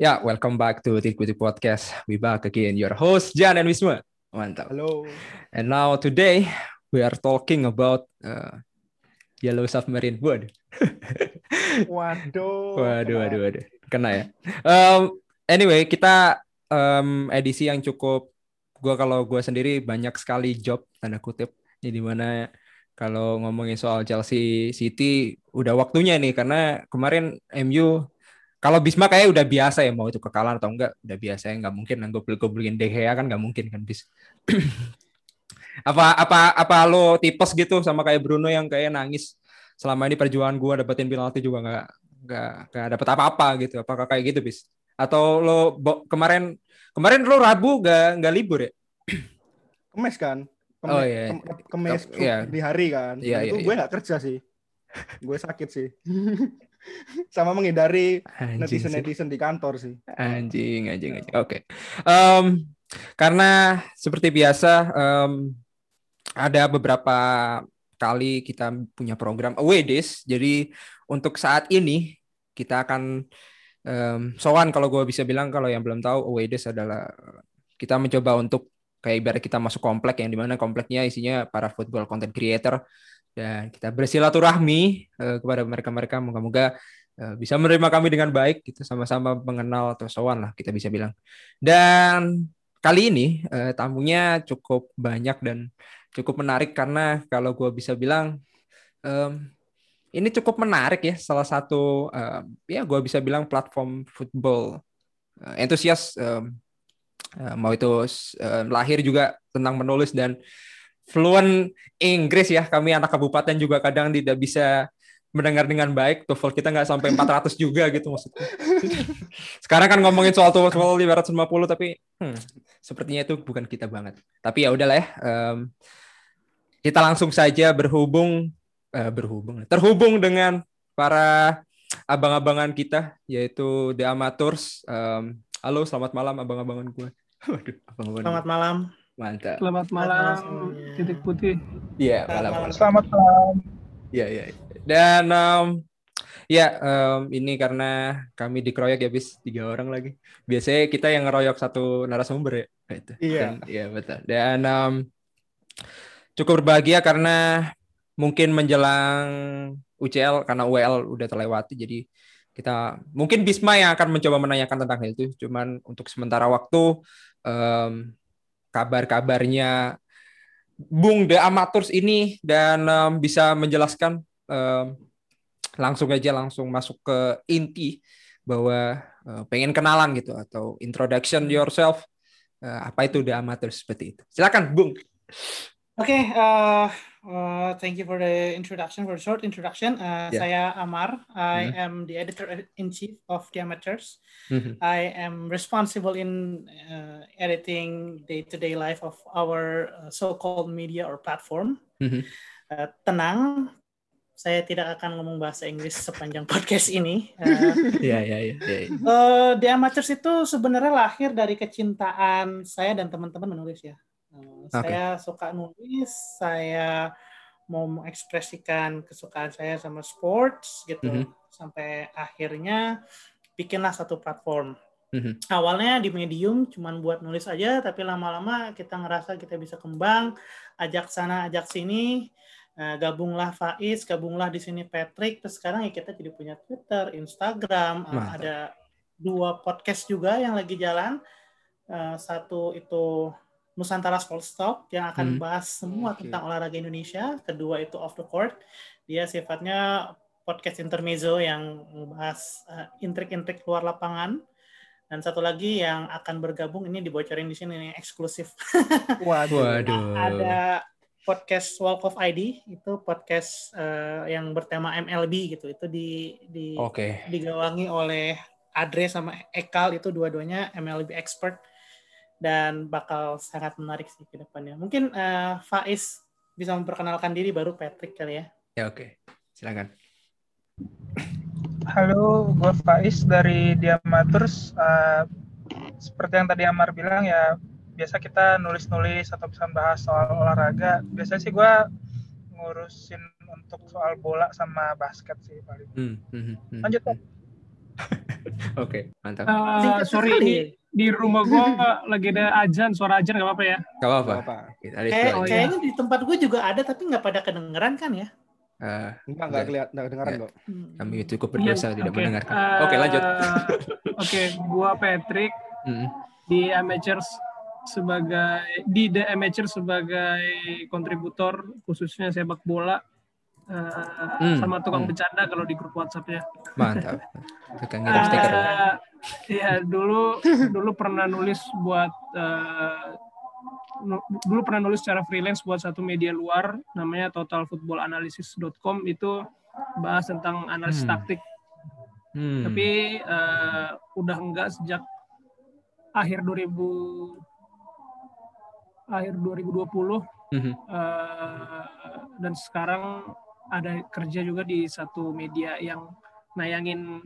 Ya, welcome back to Tikuti Podcast. We back again, your host Jan and Wisma. Mantap. Halo. And now today we are talking about uh, Yellow Submarine. Waduh. Waduh. Waduh, waduh, waduh. Kena ya. Um, anyway, kita um, edisi yang cukup. Gua kalau gue sendiri banyak sekali job tanda kutip. Jadi mana kalau ngomongin soal Chelsea City udah waktunya nih karena kemarin MU kalau Bisma kayak udah biasa ya mau itu kekalahan atau enggak udah biasa ya nggak mungkin gue beliin De Gea kan nggak mungkin kan bis. Apa apa apa lo tipes gitu sama kayak Bruno yang kayak nangis selama ini perjuangan gue dapetin penalti juga nggak nggak nggak dapet apa-apa gitu. Apakah kayak gitu bis? Atau lo bo, kemarin kemarin lo Rabu nggak nggak libur ya? Kemes kan? Kemes, oh iya kem, kemes Ke, iya. di hari kan? Iya, itu iya, gue iya. nggak kerja sih. Gue sakit sih sama menghindari netizen netizen di kantor sih. Anjing anjing anjing. Oke. Okay. um, karena seperti biasa um, ada beberapa kali kita punya program away days. Jadi untuk saat ini kita akan um, sowan kalau gue bisa bilang kalau yang belum tahu away days adalah kita mencoba untuk kayak ibarat kita masuk komplek yang di mana kompleknya isinya para football content creator dan kita bersilaturahmi uh, kepada mereka-mereka. Moga-moga uh, bisa menerima kami dengan baik gitu. Sama-sama mengenal atau sowan lah kita bisa bilang. Dan kali ini uh, tamunya cukup banyak dan cukup menarik. Karena kalau gue bisa bilang um, ini cukup menarik ya. Salah satu uh, ya gue bisa bilang platform football uh, um, uh, mau itu uh, lahir juga tentang menulis dan fluent Inggris ya. Kami anak kabupaten juga kadang tidak bisa mendengar dengan baik. TOEFL kita nggak sampai 400 juga gitu maksudnya. Sekarang kan ngomongin soal TOEFL 550 tapi hmm, sepertinya itu bukan kita banget. Tapi ya udahlah ya. Um, kita langsung saja berhubung uh, berhubung terhubung dengan para abang-abangan kita yaitu The Amateurs. Um, halo, selamat malam abang-abangan gue. Waduh, abang-abangan. Selamat malam. Mantap. Selamat malam, titik putih. Iya, malam. malam. Selamat malam. Iya, iya. Dan um, ya um, ini karena kami dikeroyok ya bis tiga orang lagi. Biasanya kita yang ngeroyok satu narasumber ya. Itu. Iya. Iya betul. Dan um, cukup berbahagia karena mungkin menjelang UCL karena UEL udah terlewati jadi kita mungkin Bisma yang akan mencoba menanyakan tentang hal itu. Cuman untuk sementara waktu um, kabar-kabarnya Bung The Amateurs ini dan um, bisa menjelaskan um, langsung aja langsung masuk ke inti bahwa uh, pengen kenalan gitu atau introduction yourself uh, apa itu The Amateurs seperti itu. Silakan Bung. Oke, okay, uh, uh, thank you for the introduction, for the short introduction. Uh, yeah. Saya Amar. I mm -hmm. am the editor in chief of the Amateurs. Mm -hmm. I am responsible in uh, editing day-to-day life of our uh, so-called media or platform. Mm -hmm. uh, tenang, saya tidak akan ngomong bahasa Inggris sepanjang podcast ini. Iya, iya, iya. The Amateurs itu sebenarnya lahir dari kecintaan saya dan teman-teman menulis ya. Uh, okay. Saya suka nulis, saya mau mengekspresikan kesukaan saya sama sports gitu, mm -hmm. sampai akhirnya bikinlah satu platform. Mm -hmm. Awalnya di Medium cuman buat nulis aja, tapi lama-lama kita ngerasa kita bisa kembang, ajak sana, ajak sini, uh, gabunglah Faiz, gabunglah di sini Patrick, terus sekarang ya kita jadi punya Twitter, Instagram, uh, ada dua podcast juga yang lagi jalan. Uh, satu itu Nusantara Sports Talk yang akan hmm. bahas semua okay. tentang olahraga Indonesia. Kedua itu Off the Court. Dia sifatnya podcast intermezzo yang membahas uh, intrik-intrik luar lapangan. Dan satu lagi yang akan bergabung ini dibocorin di sini nih eksklusif. Waduh. Waduh. Ada podcast Walk of ID itu podcast uh, yang bertema MLB gitu. Itu di di okay. digawangi oleh Adre sama Ekal itu dua-duanya MLB expert dan bakal sangat menarik sih ke depannya. Mungkin uh, Faiz bisa memperkenalkan diri baru Patrick kali ya. Ya oke, okay. silakan. Halo, gue Faiz dari Diamaturs. Uh, seperti yang tadi Amar bilang ya, biasa kita nulis-nulis atau bisa bahas soal olahraga. Biasanya sih gue ngurusin untuk soal bola sama basket sih paling. Hmm, hmm, hmm, Lanjut, Pak. Oke, mantap. Uh, sorry ini di rumah gue lagi ada ajan, suara ajan nggak apa-apa ya? Gak apa-apa. Kayak, oh, kayaknya iya. di tempat gue juga ada tapi nggak pada kedengeran kan ya? Uh, enggak enggak kelihatan enggak kedengaran kok. Kami cukup berdosa yeah, tidak okay. mendengarkan. Uh, Oke, okay, lanjut. Oke, okay, gua Patrick mm. di Amateurs sebagai di The Amateur sebagai kontributor khususnya sepak bola uh, hmm. sama tukang hmm. bercanda kalau di grup WhatsApp-nya. Mantap. Tukang ngirim stiker. Uh, ya dulu dulu pernah nulis buat uh, dulu pernah nulis secara freelance buat satu media luar namanya totalfootballanalysis.com itu bahas tentang analisis hmm. taktik. Hmm. Tapi uh, udah enggak sejak akhir 2000 akhir 2020 -hmm. uh, dan sekarang ada kerja juga di satu media yang nayangin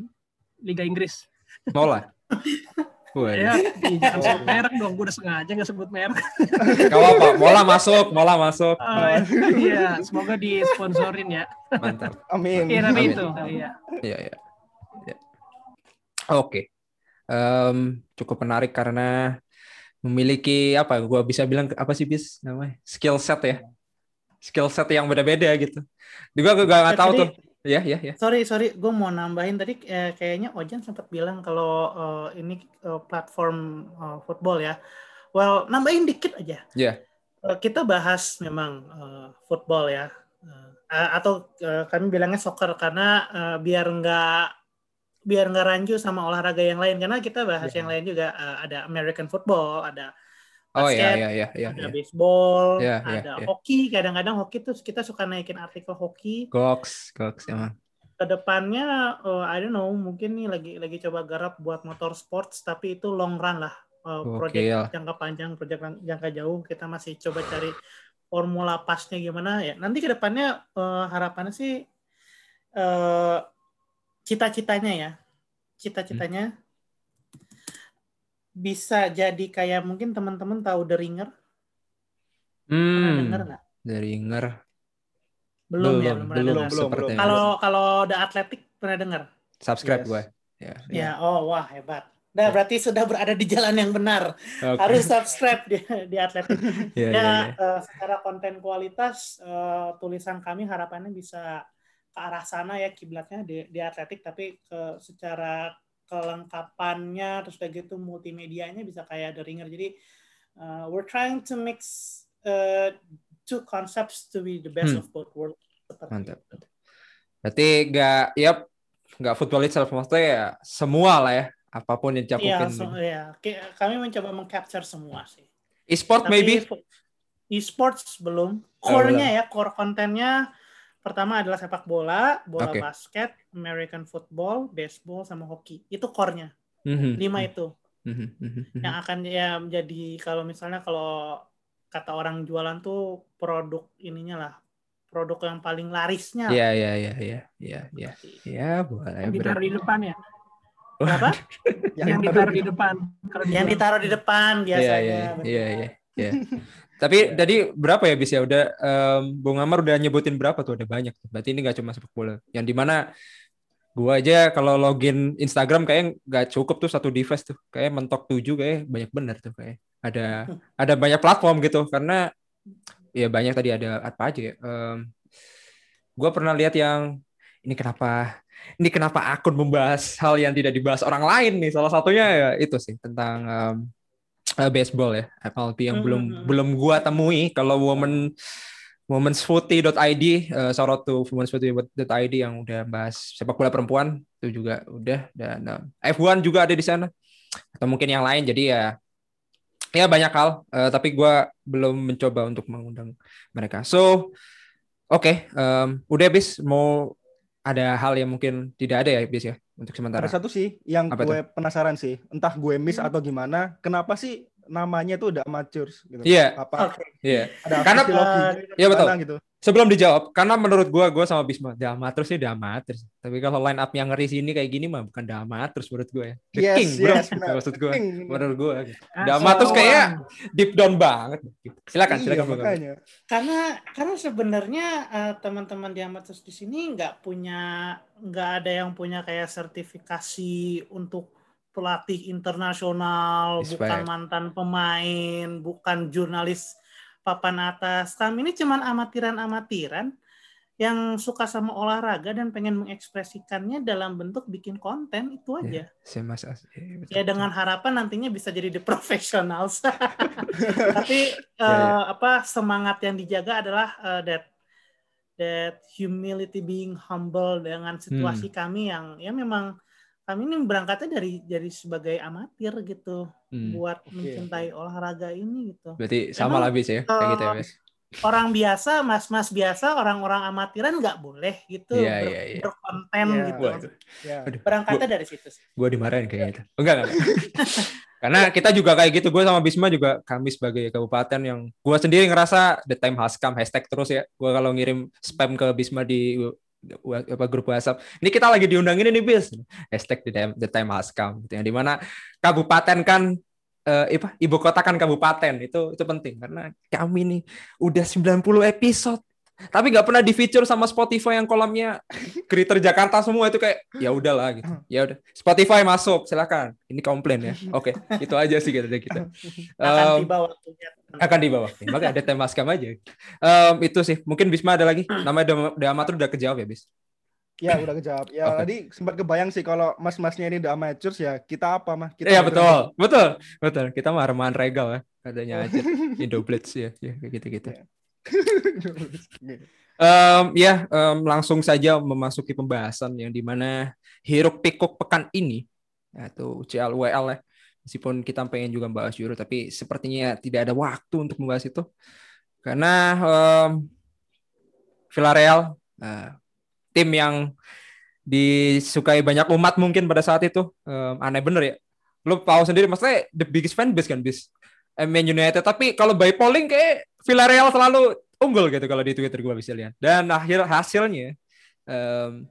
Liga Inggris. Mola. ya, jangan sebut merek dong, gue udah sengaja nggak sebut merek. Gak apa, Mola masuk, Mola masuk. Oh, iya, semoga disponsorin ya. Mantap. Amin. Iya, tapi itu. Iya. Iya, iya. Ya. Oke. Okay. Um, cukup menarik karena memiliki apa? Gue bisa bilang apa sih bis namanya? Skill set ya skill set yang beda-beda gitu. Juga gue gak, gak tahu tuh. Ya, ya, ya. Sorry, sorry, gue mau nambahin tadi eh, kayaknya Ojan sempat bilang kalau uh, ini uh, platform uh, football ya. Well, nambahin dikit aja. Ya. Yeah. Uh, kita bahas memang uh, football ya, uh, atau uh, kami bilangnya soccer karena uh, biar nggak biar nggak rancu sama olahraga yang lain karena kita bahas yeah. yang lain juga uh, ada American football, ada Oh iya iya iya iya. Ada iya. baseball, ya, ada hoki. Kadang-kadang hoki tuh kita suka naikin artikel hoki. Gox, gox emang. Ke depannya, uh, I don't know, mungkin nih lagi lagi coba garap buat motor sports, tapi itu long run lah. Uh, project jangka panjang, project jangka jauh. Kita masih coba cari formula pasnya gimana ya. Nanti ke depannya uh, harapannya sih uh, cita-citanya ya, cita-citanya. Hmm bisa jadi kayak mungkin teman-teman tahu The Ringer? Hmm, pernah dengar nggak? The Ringer. Belum, belum ya, belum, belum, belum, belum. Kalau kalau The Athletic pernah dengar? Subscribe yes. gue. Ya, ya. ya, oh wah hebat. Nah, berarti sudah berada di jalan yang benar. Okay. Harus subscribe di, di Atletik. yeah, ya, yeah, yeah. Uh, secara konten kualitas, uh, tulisan kami harapannya bisa ke arah sana ya kiblatnya di, di Atletik, tapi ke secara kelengkapannya terus kayak gitu multimedianya bisa kayak The Ringer. Jadi uh, we're trying to mix uh, two concepts to be the best hmm. of both worlds. Mantap berarti nggak yep nggak football itself maksudnya ya semua lah ya apa pun yang iya so, ya. kami mencoba mengcapture semua sih. E-sport maybe? e-sports belum. Core-nya oh, ya core kontennya Pertama adalah sepak bola, bola okay. basket, American football, baseball, sama hoki. Itu core-nya. Mm-hmm. Lima itu. Mm-hmm. Yang akan ya menjadi kalau misalnya kalau kata orang jualan tuh produk ininya lah, produk yang paling larisnya. Iya iya iya iya iya iya. Ya boleh. Yang ditaruh di depan ya. Apa? yang, yang ditaruh di depan. yang ditaruh di depan iya, biasanya. Iya iya iya. iya. Tapi yeah. tadi berapa ya bis ya? Udah um, Bung Amar udah nyebutin berapa tuh? Ada banyak. Berarti ini nggak cuma sepak bola. Yang di mana gua aja kalau login Instagram kayak nggak cukup tuh satu device tuh. Kayak mentok tujuh kayak banyak bener tuh kayak. Ada ada banyak platform gitu karena ya banyak tadi ada apa aja ya. Um, gua pernah lihat yang ini kenapa ini kenapa akun membahas hal yang tidak dibahas orang lain nih. Salah satunya ya itu sih tentang um, uh, baseball ya FLP yang hmm. belum hmm, belum gua temui. Kalau woman womensfooty.id uh, shout out to womensfooty.id yang udah bahas sepak bola perempuan itu juga udah dan uh, F1 juga ada di sana atau mungkin yang lain. Jadi ya ya banyak hal uh, tapi gua belum mencoba untuk mengundang mereka. So oke okay, um, udah habis mau ada hal yang mungkin tidak ada ya bis ya untuk sementara. Ada satu sih yang Apa gue itu? penasaran sih, entah gue miss atau gimana, kenapa sih namanya tuh udah amateur gitu. Iya. Apa? Oke. Iya. Ada Karena- apa sih loginya Iya, betul. gitu. Sebelum dijawab, karena menurut gua gua sama Bisma Dama terus sih Dama terus. Tapi kalau line up yang ngeri sini kayak gini mah bukan Dama terus menurut gua ya. The Yes, King, bro. yes, benar. Maksud gua. King. Menurut gua. Dama terus semua kayak deep down banget. Silakan, Iya, silakan Bang. makanya. karena karena sebenarnya eh, teman-teman di amateurs di sini nggak punya nggak ada yang punya kayak sertifikasi untuk pelatih internasional bukan mantan pemain bukan jurnalis papan atas kami ini cuman amatiran-amatiran yang suka sama olahraga dan pengen mengekspresikannya dalam bentuk bikin konten itu aja Mas iya, betul, ya betul. dengan harapan nantinya bisa jadi the professionals tapi Ya, ya. apa semangat yang dijaga adalah eh, that that humility being humble dengan situasi Hmm. kami yang ya memang kami ini berangkatnya dari dari sebagai amatir gitu Hmm. buat Oke, mencintai olahraga ini gitu Berarti sama lah bis ya kayak gitu ya, eh, Bis. orang biasa mas-mas biasa orang-orang amatiran nggak boleh gitu Iya, ber- iya, iya. berkonten Iya. gitu Waduh, Ya. Aduh, berangkatnya dari situ sih gua dimarahin kayak gitu. Enggak, enggak. Karena kita juga kayak gitu, gue sama Bisma juga kami sebagai kabupaten yang gue sendiri ngerasa the time has come hashtag terus ya. Gue kalau ngirim spam ke Bisma di apa grup WhatsApp, ini kita lagi diundangin ini bis hashtag the time, the time has come. Gitu. Yang di mana kabupaten kan apa, ibu kota kan kabupaten itu itu penting karena kami nih udah 90 episode tapi nggak pernah di feature sama Spotify yang kolomnya Creator Jakarta semua itu kayak ya udahlah gitu. Ya udah. Spotify masuk silakan. Ini komplain ya. Oke itu aja sih kata kita akan Em, tiba waktunya. akan di bawah maka ada tema skam aja. Em, itu sih. Mungkin Bisma ada lagi? Namanya udah amatur udah kejawab ya Bis? Ya udah kejawab. Ya Oke. tadi sempat kebayang sih kalau mas-masnya ini udah amateurs ya kita apa mah? Kita Iya gitu betul. Betul. Betul. Kita mah remahan regal ya katanya aja. Indo Blitz ya ya kayak gitu gitu Iya. Em, ya, em, langsung saja memasuki pembahasan yang di mana hiruk pikuk pekan ini atau CLWL ya. Meskipun kita pengen juga membahas Euro, tapi sepertinya tidak ada waktu untuk membahas itu karena em, Villarreal eh, tim yang disukai banyak umat mungkin pada saat itu em, aneh bener ya. Lo tahu sendiri, maksudnya the biggest fan base kan bis Man United. Tapi kalau by polling kayak Villarreal selalu unggul gitu kalau di Twitter gue bisa lihat. Dan akhir hasilnya em,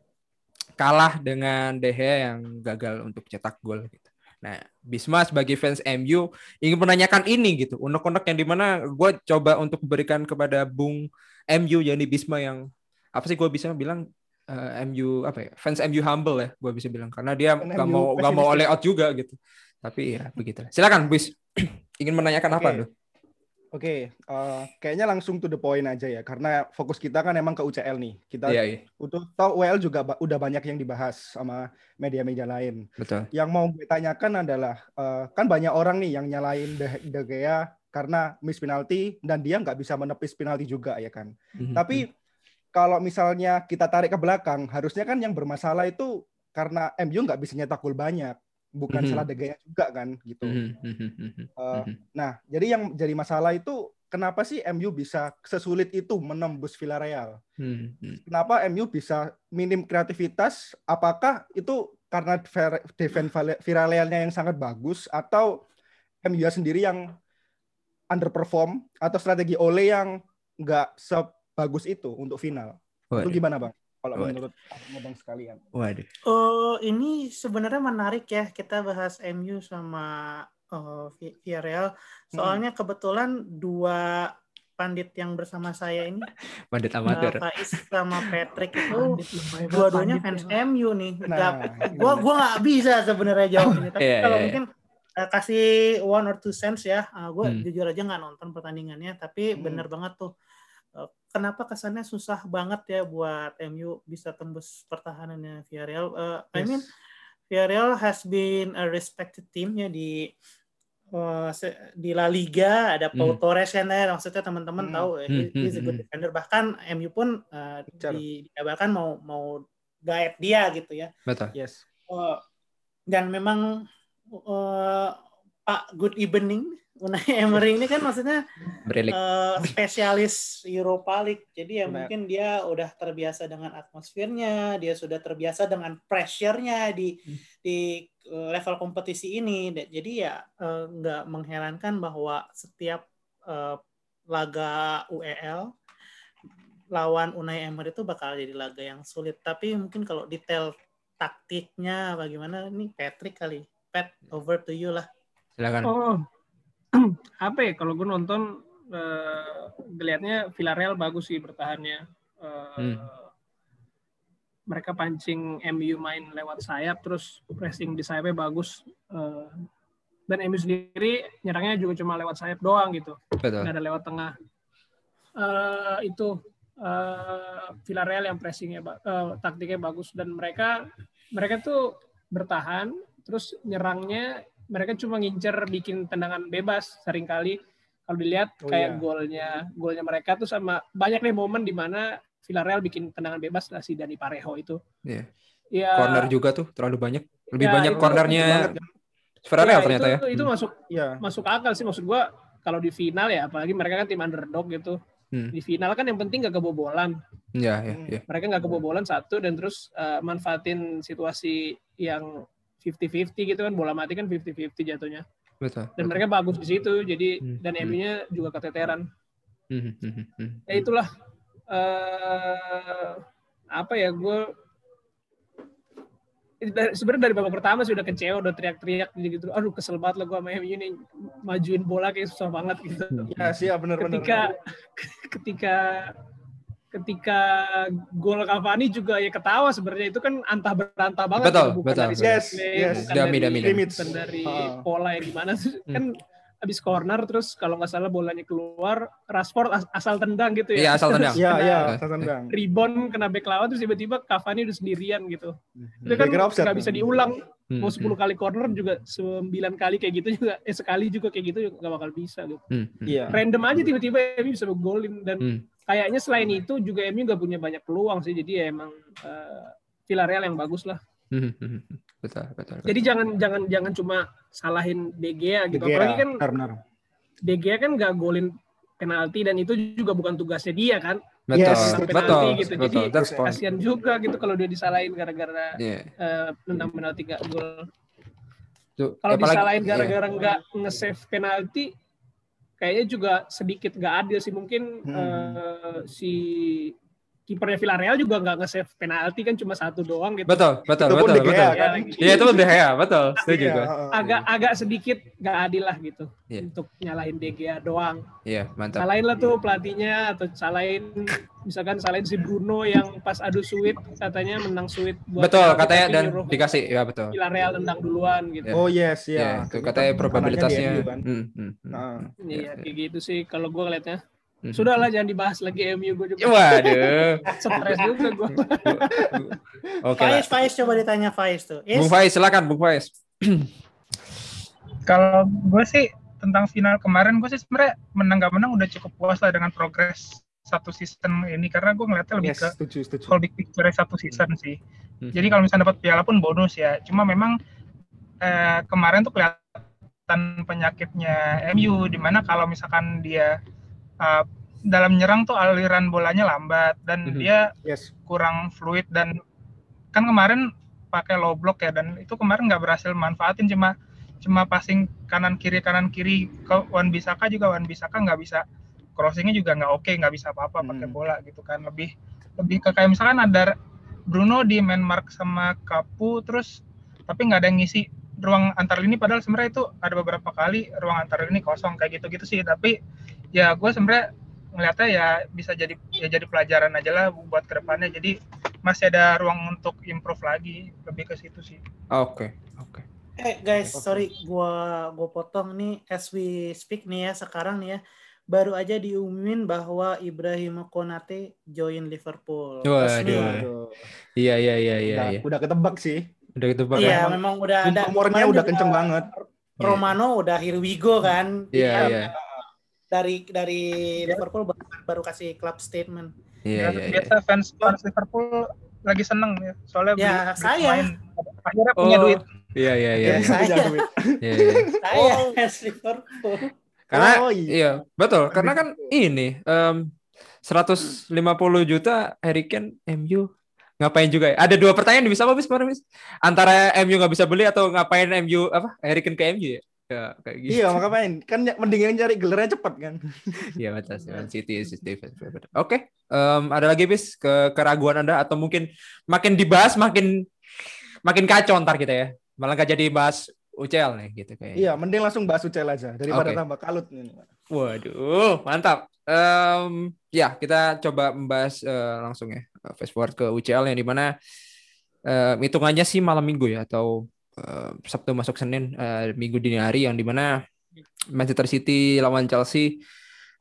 kalah dengan De Gea yang gagal untuk cetak gol gitu. Nah, Bisma sebagai fans MU ingin menanyakan ini gitu. Unek-unek yang di mana gue coba untuk berikan kepada Bung MU yani Bisma yang apa sih gue bisa bilang eh, MU apa ya fans MU humble ya gue bisa bilang karena dia nggak mau nggak mau pesimistis. all out juga gitu. Tapi ya begitu. Silakan Bis. ingin menanyakan apa Oke. tuh? Oke, eh, kayaknya langsung to the point aja ya, karena fokus kita kan emang ke UCL nih. Kita Iya, iya, untuk tahu WL juga ba- udah banyak yang dibahas sama media-media lain. betul. Yang mau gue tanyakan adalah, eh, kan banyak orang nih yang nyalain De, De Gea karena miss penalti dan dia nggak bisa menepis penalti juga ya kan. Mhm. Tapi kalau misalnya kita tarik ke belakang, harusnya kan yang bermasalah itu karena MU nggak bisa nyetak gol banyak, bukan Mhm. salah De Gea juga kan gitu. Mhm, Eh, mhm. Nah, jadi yang jadi masalah itu kenapa sih MU bisa sesulit itu menembus Villarreal? Mhm, mhm. Kenapa MU bisa minim kreativitas? Apakah itu karena defense Villarrealnya yang sangat bagus atau MU sendiri yang underperform atau strategi Ole yang nggak sebagus itu untuk final? Itu Waduh. gimana bang? Kalau Waduh. menurut abang sekalian? Waduh. Oh, ini sebenarnya menarik ya kita bahas MU sama Vi- Villarreal. Soalnya kebetulan dua pandit yang bersama saya ini, Bandit eh, amatir. Faiz sama Patrick itu Pandit, banget dua-duanya pandit fans ya. MU nih. Nah, Gak, gimana? gua gua nggak bisa sebenarnya jawab ini. Tapi Iya, kalau iya, iya. mungkin kasih one or two cents ya, eh, gue Hmm. jujur aja nggak nonton pertandingannya, tapi Hmm. bener banget tuh. Kenapa kesannya susah banget ya buat MU bisa tembus pertahanannya Villarreal? I Yes. mean Villarreal has been a respected team ya di se- di La Liga ada Pau Hmm. Torres kan ya maksudnya teman-teman Hmm. tahu he- he's a hmm, good hmm. defender bahkan MU pun Betul. di, dikabarkan mau mau gaet dia gitu ya Betul. Yes. Eh, dan memang eh, Pak Good Evening Unai Emery ini kan maksudnya eh, spesialis Europa League. Jadi ya Benar. mungkin dia udah terbiasa dengan atmosfernya, dia sudah terbiasa dengan pressure-nya di di level kompetisi ini. Jadi ya eh, nggak mengherankan bahwa setiap eh, laga UEL lawan Unai Emery itu bakal jadi laga yang sulit. Tapi mungkin kalau detail taktiknya bagaimana ini Patrick kali. Pat, over to you lah. Silakan. Oh, apa ya? Kalau gue nonton, uh, ngelihatnya Villarreal bagus sih bertahannya. Uh, Hmm. Mereka pancing MU main lewat sayap, terus pressing di sayapnya bagus. Uh, dan MU sendiri nyerangnya juga cuma lewat sayap doang gitu, Betul. nggak ada lewat tengah. Uh, itu uh, Villarreal yang pressingnya, uh, taktiknya bagus dan mereka mereka tuh bertahan, terus nyerangnya mereka cuma ngincer bikin tendangan bebas sering kali kalau dilihat Oh, kayak iya. golnya golnya mereka tuh sama banyak nih momen di mana Villarreal bikin tendangan bebas lah si Dani Parejo itu. Iya. Ya, Corner juga tuh terlalu banyak. Lebih Ya, banyak itu- cornernya itu banget. Villarreal ya, ternyata itu, ya. Itu Hmm. masuk Iya. masuk akal sih maksud gua kalau di final ya apalagi mereka kan tim underdog gitu. Hmm. Di final kan yang penting gak kebobolan. Iya, iya, Hmm. iya. Mereka nggak kebobolan satu dan terus uh, manfaatin situasi yang 50-50 gitu kan bola mati kan 50-50 jatuhnya. Betul. Dan mereka bagus di situ jadi Hmm, dan hmm. MU-nya juga keteteran. Hmm, hmm, hmm, hmm. ya itulah eh apa ya gue sebenarnya dari babak pertama sudah kecewa udah teriak-teriak gitu aduh kesel banget lah gue sama MU ini majuin bola kayak susah banget gitu Ya sih, benar-benar. ketika ketika ketika gol Cavani juga ya ketawa sebenarnya itu kan antah berantah banget Betul, gitu. bukan betul, dari betul. Yes, yes. bukan Dami, dari, dami, dami. bukan dari Ah. pola yang gimana sih Hmm. kan habis corner terus kalau nggak salah bolanya keluar Rashford as- asal tendang gitu Iya, ya asal tendang. Iya, iya, saya tendang. rebound kena back lawan terus tiba-tiba Cavani udah sendirian gitu. Itu kan nggak bisa kan? diulang. Hmm, Mau 10 kali corner juga 9 kali kayak gitu juga eh sekali juga kayak gitu juga nggak bakal bisa gitu. Iya. Random aja tiba-tiba MU bisa golin dan Hmm. kayaknya selain itu juga MU nggak punya banyak peluang sih. Jadi ya emang eh, Villarreal yang bagus lah. Betul, betul. betul. Jadi jangan jangan jangan cuma salahin De Gea gitu. De Gea, Apalagi kan benar. De Gea kan nggak golin penalti dan itu juga bukan tugasnya dia kan. Betul, Yes, betul, penalti gitu. betul. Jadi That's point. kasihan juga gitu kalau dia disalahin gara-gara Iya. eh, tentang penalti gak gol. Kalau disalahin iya. gara-gara nggak nge-save penalti, kayaknya juga sedikit nggak adil sih. Mungkin Hmm. eh, si kipernya Villarreal juga nggak nge-save penalti kan cuma satu doang gitu. Betul, betul, Itu betul, De betul. kan? Iya, itu lebih ya, betul. Setuju Iya, gue. Agak agak sedikit nggak adil lah gitu Iya. untuk nyalahin De Gea doang. Iya, mantap. Salahin lah tuh pelatihnya atau salahin misalkan salahin si Bruno yang pas adu suit katanya menang suit buat Betul, katanya dan nyuruh dikasih, ya betul. Villarreal tendang duluan gitu. Oh yes, Ya, ya. itu katanya probabilitasnya. Kan. Hmm, hmm, hmm, Nah. Iya, kayak gitu sih kalau gue ngeliatnya. Hmm. Sudahlah jangan dibahas lagi MU gue juga. Waduh. Stres juga gue. Oke lah. Faiz, Faiz coba ditanya Faiz tuh. Is, Bung Faiz, silakan Bung Faiz. Kalau gue sih tentang final kemarin gue sih sebenarnya menang gak menang udah cukup puas lah dengan progres satu season ini karena gue ngeliatnya lebih Yes, ke setuju, setuju. whole big picture satu season sih. Hmm. Jadi kalau misalnya dapat piala pun bonus ya. Cuma memang eh, kemarin tuh kelihatan penyakitnya MU di mana kalau misalkan dia eh, dalam nyerang tuh aliran bolanya lambat dan Mhm. dia Yes. kurang fluid dan kan kemarin pakai low block ya dan itu kemarin nggak berhasil manfaatin cuma cuma passing kanan kiri kanan kiri ke Wan Bisaka juga Wan Bisaka nggak bisa crossingnya juga nggak oke nggak bisa apa-apa pakai Hmm. bola gitu kan lebih lebih ke kayak misalkan ada Bruno di man mark sama Kapu terus tapi nggak ada yang ngisi ruang antar lini padahal sebenarnya itu ada beberapa kali ruang antar lini kosong kayak gitu-gitu sih tapi ya gue sebenarnya ngeliatnya ya bisa jadi ya jadi pelajaran aja lah buat ke depannya jadi masih ada ruang untuk improve lagi lebih ke situ sih Oke, oke. eh guys, sorry gua gua potong nih as we speak nih ya sekarang nih ya. Baru aja diumumin bahwa Ibrahim Konate join Liverpool. Waduh. Waduh. Iya, iya, iya, iya, Udah, iya. udah ketebak sih. Udah Bang. Iya, Memang memang udah ada. Rumornya kemarin udah kenceng banget. Romano udah here we go kan. Iya, Dia iya. Dari dari Liverpool baru, baru kasih club statement. Iya, Ya, iya, iya. biasa fans fans Liverpool lagi seneng ya soalnya Ya, saya. pemain. akhirnya punya Oh, duit Iya, iya, iya. Ya, iya. saya. jangan duit. Iya, iya. Saya Oh. fans Liverpool. Karena Oh, iya. iya. betul. Karena kan ini em 150 juta Harry Kane MU ngapain juga ya? Ada dua pertanyaan bisa apa bis kemarin bis? Antara MU nggak bisa beli atau ngapain MU apa? Harry Kane ke MU ya? Ya, kayak gitu. Iya, maka main. Kan y- mendingan cari gelarnya cepat kan. Iya betul sih. Man City, City. Oke, Em, ada lagi bis ke keraguan anda atau mungkin makin dibahas makin makin kacau ntar kita ya. Malah nggak jadi bahas UCL nih gitu kayak. Iya, mending langsung bahas UCL aja daripada Oke. tambah kalut ini. Waduh, mantap. Em, ya, kita coba membahas eh, langsung ya. Fast forward ke UCL yang di mana eh, hitungannya sih malam minggu ya atau eh, Sabtu masuk Senin eh, minggu dini hari yang di mana Manchester City lawan Chelsea.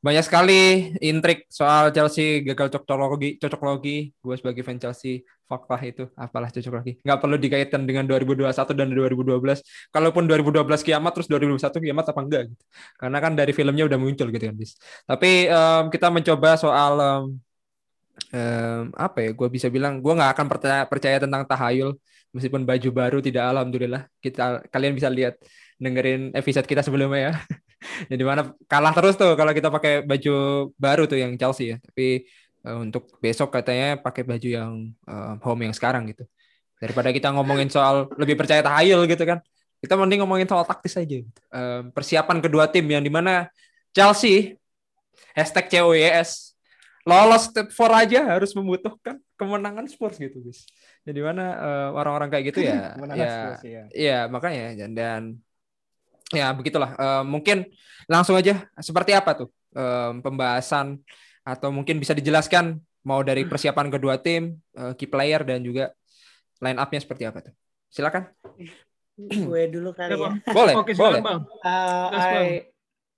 Banyak sekali intrik soal Chelsea gagal cocok logi cocok logi gue sebagai fan Chelsea fakta itu apalah cocok logi nggak perlu dikaitkan dengan 2021 dan 2012 kalaupun 2012 kiamat terus 2021 kiamat apa enggak gitu. Karena kan dari filmnya udah muncul gitu kan bis tapi em, kita mencoba soal em, em, apa ya gue bisa bilang gue nggak akan percaya percaya tentang tahayul. Meskipun baju baru tidak alhamdulillah. Kita kalian bisa lihat dengerin episode kita sebelumnya ya. Jadi mana kalah terus tuh kalau kita pakai baju baru tuh yang Chelsea ya. Tapi eh, untuk besok katanya pakai baju yang eh, home yang sekarang gitu. Daripada kita ngomongin soal lebih percaya tahayul gitu kan. Kita mending ngomongin soal taktis aja. Em, persiapan kedua tim yang di mana Chelsea hashtag COYS lolos step 4 aja harus membutuhkan kemenangan Spurs gitu guys jadi mana eh, orang-orang kayak gitu ya ya Spurs, ya. Iya, makanya dan, dan ya begitulah. Eh, mungkin langsung aja seperti apa tuh eh, pembahasan atau mungkin bisa dijelaskan mau dari persiapan kedua tim, eh, key player dan juga line up-nya seperti apa tuh? Silakan. gue dulu kali Ya, ya. Bang. Boleh, Oke, boleh. Bang. Uh. I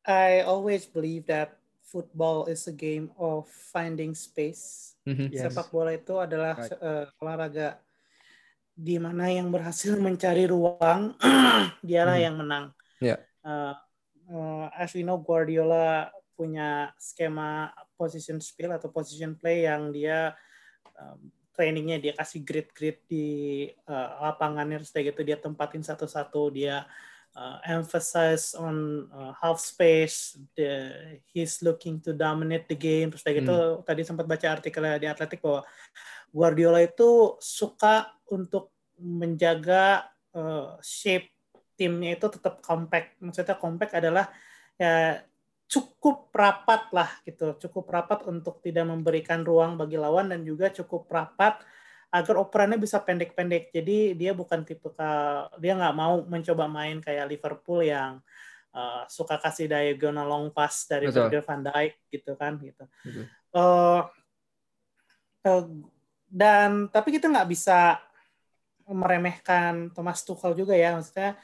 I always believe that football is a game of finding space. Mhm. Yes. Sepak bola itu adalah Right. uh, olahraga di mana yang berhasil mencari ruang dialah Mhm. yang menang. Ya. Uh, uh, as we know Guardiola punya skema position spill atau position play yang dia um, trainingnya dia kasih grid-grid di uh, lapangannya terus kayak gitu dia tempatin satu-satu dia uh, emphasize on uh, half space the, he's looking to dominate the game. Terus kayak gitu tadi sempat baca artikelnya di Atletik bahwa Guardiola itu suka untuk menjaga uh, shape timnya itu tetap compact. Maksudnya compact adalah ya cukup rapat lah gitu. Cukup rapat untuk tidak memberikan ruang bagi lawan dan juga cukup rapat agar operannya bisa pendek-pendek jadi dia bukan tipe dia nggak mau mencoba main kayak Liverpool yang uh, suka kasih diagonal long pass dari. Virgil van Dijk gitu kan gitu Betul. Uh, uh, dan tapi kita nggak bisa meremehkan Thomas Tuchel juga ya maksudnya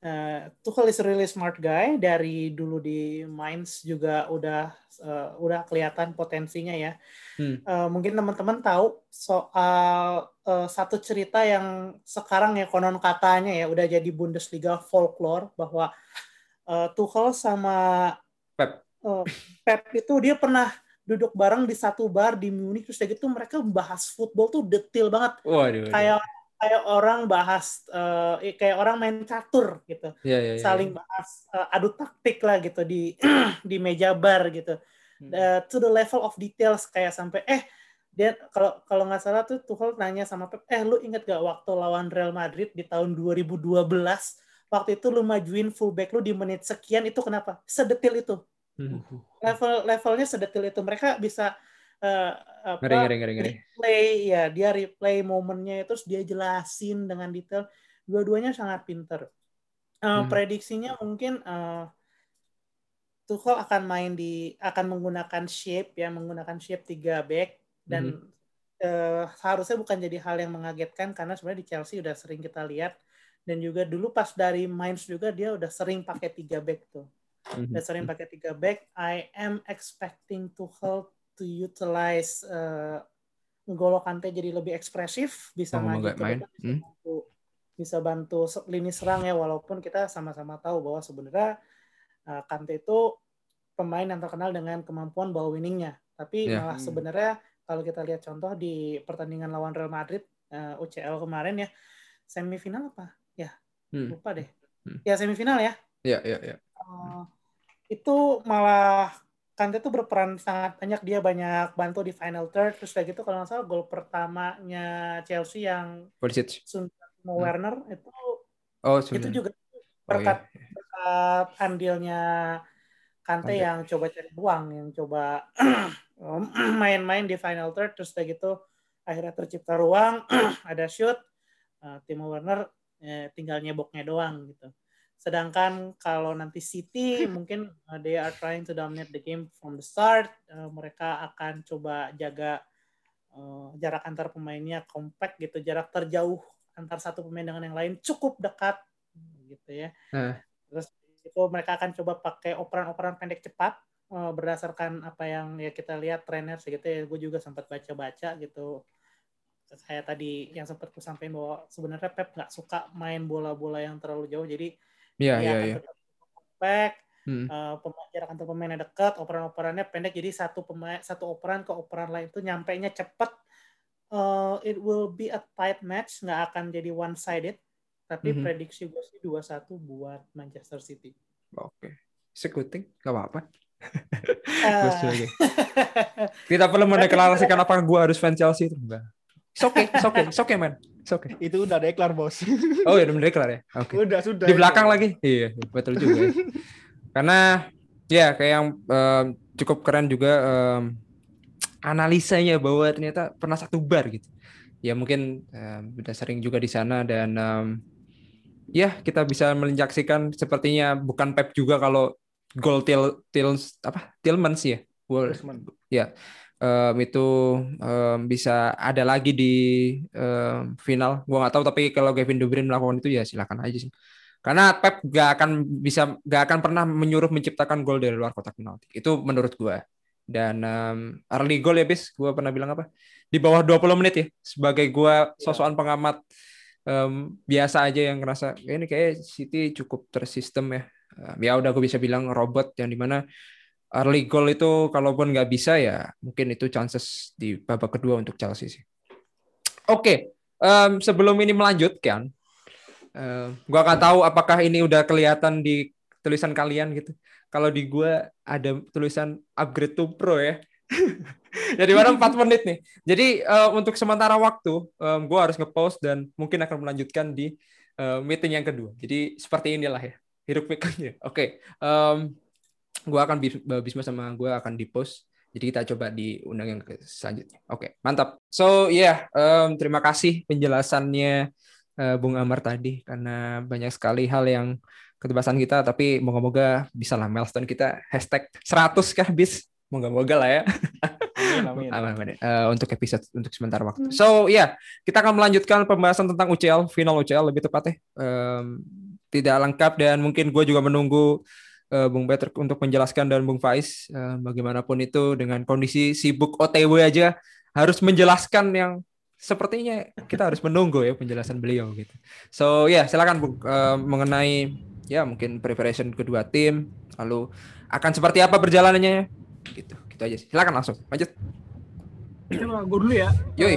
Uh, Tuchel is a really smart guy dari dulu di Mainz juga udah uh, udah kelihatan potensinya ya. Hmm. Uh, mungkin teman-teman tahu soal uh, satu cerita yang sekarang ya konon katanya ya udah jadi Bundesliga folklore bahwa uh, Tuchel sama Pep. uh, Pep itu dia pernah duduk bareng di satu bar di Munich terus kayak gitu mereka bahas football tuh detail banget Waduh. waduh. Kayak orang bahas uh, kayak orang main catur gitu. Iya, iya, iya. saling bahas uh, adu taktik lah gitu di di meja bar gitu. Uh, to the level of details kayak sampai eh dia kalau kalau nggak salah tuh Tuchel nanya sama Pep eh lu inget gak waktu lawan Real Madrid di tahun 2012 waktu itu lu majuin fullback lu di menit sekian itu kenapa sedetil itu. Hmm. level levelnya sedetil itu. Mereka bisa uh, apa, Ngeri, ngeri, ngeri, ngeri. replay ya dia replay momennya terus dia jelasin dengan detail. Dua-duanya sangat pinter. Uh, Hmm. prediksinya mungkin uh, Tuchel akan main di akan menggunakan shape ya menggunakan shape 3 back. Dan uh, seharusnya bukan jadi hal yang mengagetkan karena sebenarnya di Chelsea udah sering kita lihat. Dan juga dulu pas dari Mainz juga dia udah sering pakai 3 back tuh. Mhm. udah sering pakai 3 back. I am expecting Tuchel to utilize uh, N'Golo Kante jadi lebih ekspresif bisa Oh, maju ke depan bisa Hmm. bantu bisa bantu lini serang ya walaupun kita sama-sama tahu bahwa sebenarnya uh, Kante itu pemain yang terkenal dengan kemampuan ball winningnya tapi Iya. malah Hmm. sebenarnya kalau kita lihat contoh di pertandingan lawan Real Madrid uh, UCL kemarin ya semifinal apa ya Hmm. lupa deh Hmm. ya semifinal ya Iya, iya, iya. Uh, itu malah Kante tuh berperan sangat banyak dia banyak bantu di final third terus kayak gitu kalau nggak salah gol pertamanya Chelsea yang Pulisic. Timo Hmm. Werner itu Oh, itu sebenarnya. juga Oh, iya. berkat berkat andilnya Kante Kante. yang coba cari ruang yang coba main-main di final third terus kayak gitu akhirnya tercipta ruang ada shoot eh, Timo Werner eh, tinggal nyeboknya doang gitu sedangkan kalau nanti City mungkin eh, they are trying to dominate the game from the start. Eh, mereka akan coba jaga eh, jarak antar pemainnya compact gitu jarak terjauh antar satu pemain dengan yang lain cukup dekat gitu ya. Nah. terus itu mereka akan coba pakai operan-operan pendek cepat eh, berdasarkan apa yang ya kita lihat trennya segitu ya. Gue juga sempat baca-baca gitu. Kayak tadi yang sempat gue sampaikan bahwa sebenarnya Pep nggak suka main bola-bola yang terlalu jauh. Jadi Iya, dia iya, akan iya. compact Hmm. pemain jarak antar pemainnya dekat operan-operannya pendek jadi satu pemain satu operan ke operan lain itu nyampe nya cepet Eh, it will be a tight match nggak akan jadi one sided tapi Mhm. prediksi gue sih 2-1 buat Manchester City Oke. Sekuting, gak apa-apa. Setuju. Tidak perlu mendeklarasikan apakah gue harus fan Chelsea itu enggak. Okay, okay, it's okay man. It's okay. Itu udah deklar, Bos. Oh ya udah mendeklar ya. Oke. Udah, sudah. Di itu. belakang lagi. Iya, betul juga. ya. Karena ya kayak yang em, cukup keren juga em, analisanya bahwa ternyata pernah satu bar gitu. Ya mungkin em, udah sering juga di sana dan em, ya kita bisa menyaksikan sepertinya bukan Pep juga kalau gol til til apa Tillmans ya. Tillmans. ya em, itu em, bisa ada lagi di em, final. Gua nggak tahu tapi kalau Kevin De Bruyne melakukan itu ya silakan aja sih. Karena Pep gak akan bisa gak akan pernah menyuruh menciptakan gol dari luar kotak penalti. Itu menurut gua. Dan em, early goal ya bis, gua pernah bilang apa? Di bawah 20 menit ya. Sebagai gua sosokan pengamat em, biasa aja yang ngerasa "Ya ini kayak City cukup tersistem ya. Ya udah gue bisa bilang robot yang di mana early goal itu kalaupun nggak bisa ya mungkin itu chances di babak kedua untuk Chelsea sih. Oke, em, sebelum ini melanjutkan, em, gua nggak tahu apakah ini udah kelihatan di tulisan kalian gitu. Kalau di gua ada tulisan upgrade to pro ya. Jadi mana 4 menit nih. Jadi eh, untuk sementara waktu em, gua harus ngepost dan mungkin akan melanjutkan di eh, meeting yang kedua. Jadi seperti inilah ya. Hiruk pikuknya. Oke. em, gua akan bis- Bisma sama gua akan di post. Jadi kita coba diundang yang ke selanjutnya. Oke, mantap. So yeah, em, terima kasih penjelasannya eh, Bung Amar tadi karena banyak sekali hal yang ketebasan kita tapi moga-moga bisa lah milestone kita hashtag 100 kah bis moga-moga lah ya Amin, amin. Eh, untuk episode untuk sementara waktu. So ya, yeah, kita akan melanjutkan pembahasan tentang UCL, final UCL lebih tepatnya. Em, tidak lengkap dan mungkin gue juga menunggu eh, Bung Peter untuk menjelaskan dan Bung Faiz eh, bagaimanapun itu dengan kondisi sibuk OTW aja harus menjelaskan yang sepertinya kita harus menunggu ya penjelasan beliau gitu. So ya, yeah, silakan Bung Eh, mengenai ya mungkin preparation kedua tim lalu akan seperti apa perjalanannya gitu. Gitu aja sih. Silakan langsung. Lanjut. Coba gue dulu ya. Yoi.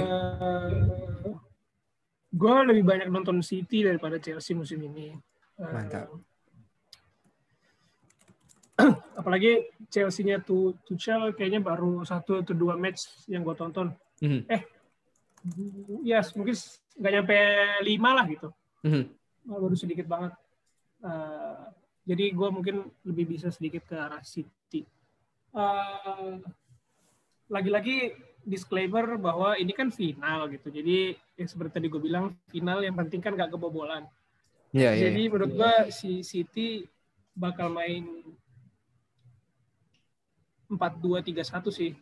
gue lebih banyak nonton City daripada Chelsea musim ini. Eh, Mantap. apalagi Chelsea-nya tuh Tuchel kayaknya baru satu atau dua match yang gue tonton. Mhm. Ya mungkin nggak nyampe lima lah gitu. Mhm. Baru sedikit banget. Eh, jadi gue mungkin lebih bisa sedikit ke arah City. Eh, lagi-lagi disclaimer bahwa ini kan final gitu. Jadi yang seperti tadi gue bilang final yang penting kan gak kebobolan. Iya, iya. Jadi iya. menurut gue si City bakal main 4-2-3-1 sih.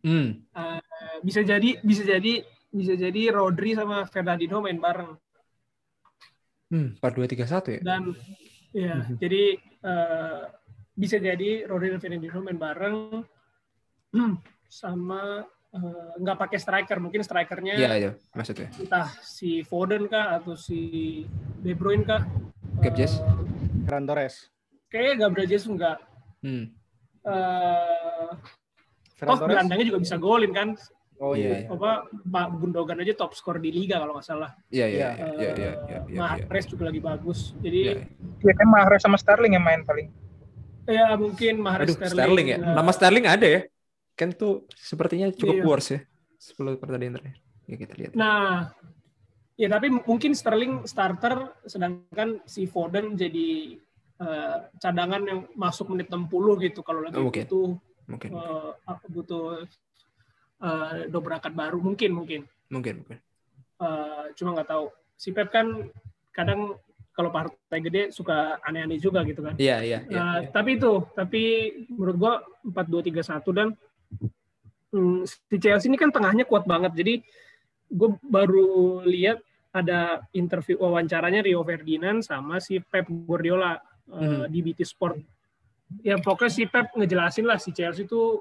Hmm. Eh, bisa jadi bisa jadi bisa jadi Rodri sama Fernandinho main bareng Hmm, 4 2 3 1 ya. dan ya Mhm. jadi eh, bisa jadi Rodri dan Fernandinho main bareng hmm, sama eh, nggak pakai striker mungkin strikernya Iya, itu maksudnya. entah si Foden kah atau si De Bruyne kah? Eh, Ferran Torres. kayaknya Gabriel Jesus enggak Hmm. Eh Ferran oh Torres. gelandangnya juga bisa golin kan Oh Iya, iya. apa Pak Gundogan aja top skor di liga kalau nggak salah Iya, iya, Iya. iya, iya, iya, iya, iya, iya. Mahrez juga lagi bagus jadi Iya. Ya kan Mahrez sama Sterling yang main paling. Ya mungkin Mahrez Aduh, Sterling, ya. Nama Sterling ada ya. Kan tuh sepertinya cukup Iya. worse ya. 10 pertandingan terakhir. Ya kita lihat. Nah, ya tapi mungkin Sterling starter, sedangkan si Foden jadi eh, cadangan yang masuk menit 60 gitu kalau lagi Oh, butuh Mungkin. eh, butuh eh, dobrakan baru mungkin mungkin. Mungkin, mungkin. Eh, cuma nggak tahu. Si Pep kan kadang kalau partai gede suka aneh-aneh juga gitu kan. Iya, iya, iya. Nah, iya. tapi itu, tapi menurut gua 4-2-3-1 dan hmm, si Chelsea ini kan tengahnya kuat banget. Jadi gue baru lihat ada interview wawancaranya Rio Ferdinand sama si Pep Guardiola eh, Mhm. di BT Sport. Ya pokoknya si Pep ngejelasin lah si Chelsea itu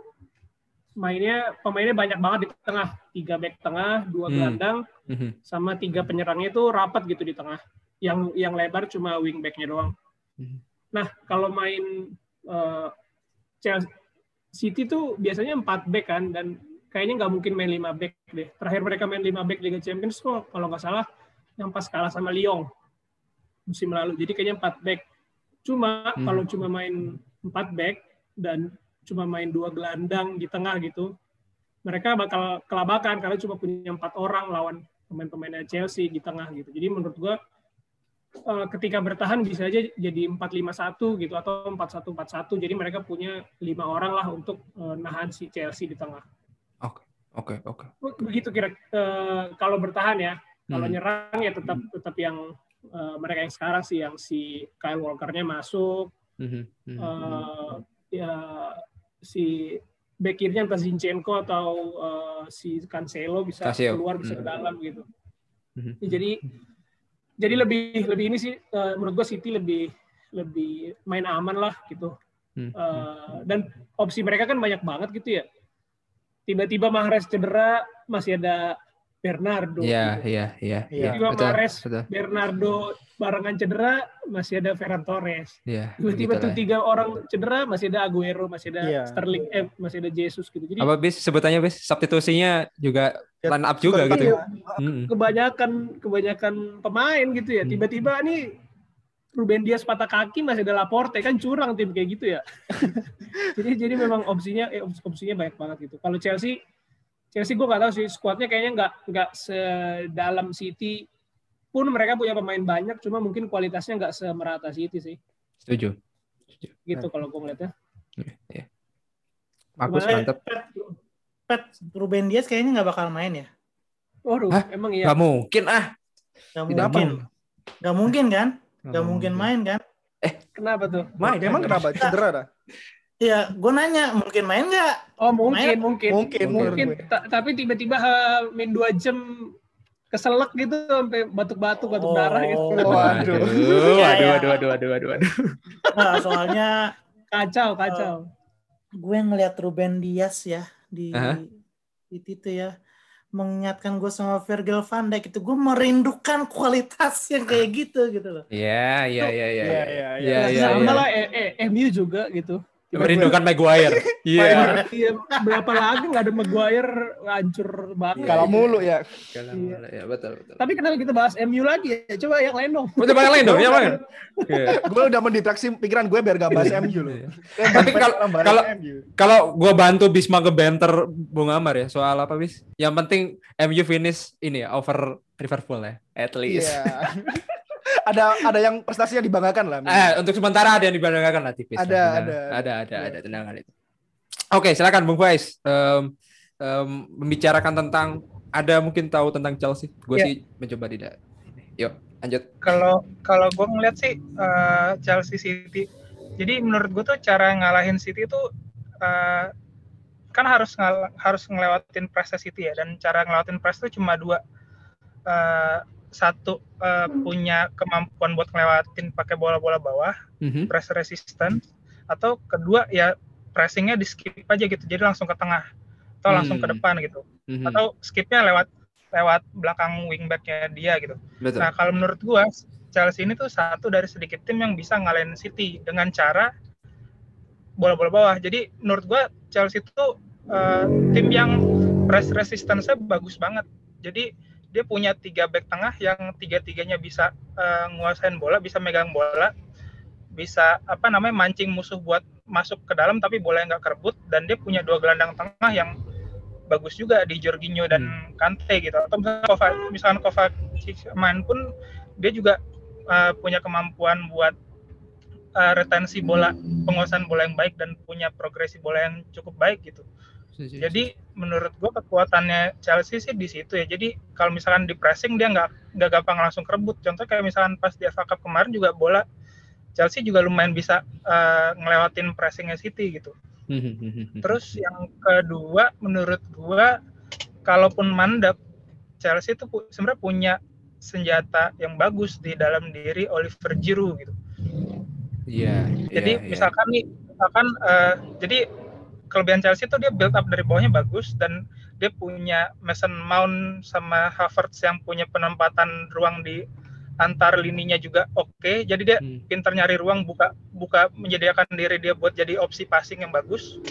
mainnya pemainnya banyak banget di tengah, tiga back tengah, dua Hmm. gelandang, Mhm. sama tiga penyerangnya itu rapat gitu di tengah. Yang yang lebar cuma wing back-nya doang. Mhm. Nah, kalau main eh, Chelsea City tuh biasanya 4 back kan dan kayaknya nggak mungkin main 5 back deh. Terakhir mereka main 5 back Liga Champions tuh kalau nggak salah yang pas kalah sama Lyon musim lalu. Jadi kayaknya 4 back. Cuma Hmm. kalau cuma main 4 back dan cuma main dua gelandang di tengah gitu, mereka bakal kelabakan karena cuma punya empat orang lawan pemain-pemainnya Chelsea di tengah gitu. Jadi menurut gua eh, ketika bertahan bisa aja jadi 4-5-1 gitu atau 4-1-4-1. Jadi mereka punya lima orang lah untuk eh, nahan si Chelsea di tengah. Oke, oke. Begitu kira eh, kalau bertahan ya. Kalau Hmm. nyerang ya tetap tetap yang eh, mereka yang sekarang sih yang si Kyle Walker-nya masuk, Mhm, mhm, eh, ya si back kirinya entah Zinchenko atau eh, si Cancelo bisa Cancelo. keluar bisa ke Hmm. dalam gitu. mhm. Ya, jadi jadi lebih lebih ini sih eh, menurut gua City lebih lebih main aman lah gitu. Eh, dan opsi mereka kan banyak banget gitu ya. Tiba-tiba Mahrez cedera masih ada Bernardo. Iya, gitu. iya, iya. Iya. iya. Tiba-tiba Betul, Mahrez, betul. Bernardo barengan cedera masih ada Ferran Torres. Iya. Tiba-tiba tuh lah. tiga orang cedera masih ada Aguero, masih ada Iya. Sterling, eh masih ada Jesus gitu. Jadi Apa bis sebutannya bis substitusinya juga Ya, line up juga gitu. iya. Mhm. kebanyakan kebanyakan pemain gitu ya. Hmm. Tiba-tiba nih Ruben Dias patah kaki masih ada Laporte kan curang tim kayak gitu ya. jadi jadi memang opsinya eh, op- opsinya banyak banget gitu. Kalau Chelsea Chelsea gue nggak tahu sih skuadnya kayaknya nggak nggak sedalam City pun mereka punya pemain banyak cuma mungkin kualitasnya nggak semerata City sih Setuju. gitu kalau gue ngeliatnya. Iya. Bagus Gimana? mantap. Pet, Ruben Dias kayaknya nggak bakal main ya? Waduh, Hah? emang iya. Gak mungkin ah. Gak Tidak mungkin. Gak mungkin kan? Gak mungkin main kan? Kenapa tuh? Main. Emang kenapa cedera dah? Iya, gue nanya mungkin main nggak? Oh mungkin Main- mungkin Mungkin, mungkin. Ta- tapi tiba-tiba eh, main dua jam keselak gitu sampai batuk-batuk batuk Oh. darah gitu Waduh. Waduh, Iya, waduh, iya. waduh, waduh, waduh, waduh, waduh. Nah, soalnya kacau kacau gue ngeliat Ruben Dias ya di Aha. di itu ya mengingatkan gue sama Virgil van Dijk itu gue merindukan kualitas yang kayak gitu gitu loh. Iya, iya, iya, iya. Iya, iya, Iya, iya. iya, sama iya. lah eh, eh, MU juga gitu Merindukan Maguire. Iya. Iya, berapa lagu nggak ada Maguire hancur banget Iya, Kalau iya. mulu ya. Ya, betul, betul. tapi kenapa kita bahas MU lagi ya coba yang lain dong Udah banyak lain dong, ya Bang? Iya. Gue udah mendistraksi pikiran gue biar gak bahas MU loh. Iya. Eh, Tapi kalau- kalau- MU. Kalau gua bantu Bisma ngebanter Bung Amar ya soal apa bis? Yang penting MU finish ini ya over Liverpool ya, at least. Iya. Ada ada yang prestasinya dibanggakan lah. Eh, untuk sementara ada yang dibanggakan lah tipis. Ada, lah, tenang. ada. ada, ada, ada, tenang itu. Oke, silakan Bung Faiz. Em, em, membicarakan tentang ada mungkin tahu tentang Chelsea. Gue Ya. sih mencoba tidak. Yuk, lanjut. Kalau kalau gue ngeliat sih eh, Chelsea City. Jadi menurut gue tuh cara ngalahin City itu eh, kan harus ngal- harus ngelewatin press City ya dan cara ngelewatin press itu cuma dua. Eh, satu eh, punya kemampuan buat ngelewatin pakai bola-bola bawah, Mhm. press resistance atau kedua ya pressingnya di skip aja gitu. Jadi langsung ke tengah atau langsung ke Hmm. depan gitu. Mhm. Atau skipnya lewat lewat belakang wingbacknya dia gitu. Betul. Nah, kalau menurut gua Chelsea ini tuh satu dari sedikit tim yang bisa ngalahin City dengan cara bola-bola bawah. Jadi menurut gua Chelsea itu eh, tim yang press resistance-nya bagus banget. Jadi dia punya tiga back tengah yang tiga-tiganya bisa eh, nguasain bola, bisa megang bola, bisa apa namanya mancing musuh buat masuk ke dalam tapi boleh nggak kerebut dan dia punya dua gelandang tengah yang bagus juga di Jorginho dan Hmm. Kante gitu atau misalkan Kovac misalkan Kovacic main pun dia juga uh, punya kemampuan buat uh, retensi bola penguasaan bola yang baik dan punya progresi bola yang cukup baik gitu jadi menurut gua kekuatannya Chelsea sih di situ ya. Jadi kalau misalkan di pressing dia nggak nggak gampang langsung kerebut. Contoh kayak misalkan pas di FA Cup kemarin juga bola Chelsea juga lumayan bisa uh, ngelewatin pressingnya City gitu. Hmm, Terus yang kedua menurut gua kalaupun mandek Chelsea itu pu- sebenarnya punya senjata yang bagus di dalam diri Oliver Giroud gitu. Iya. Jadi iya, iya. misalkan nih, misalkan eh, jadi kelebihan Chelsea itu dia build up dari bawahnya bagus dan dia punya Mason Mount sama Havertz yang punya penempatan ruang di antar lininya juga oke. Jadi dia Hmm. pintar nyari ruang buka buka menyediakan diri dia buat jadi opsi passing yang bagus.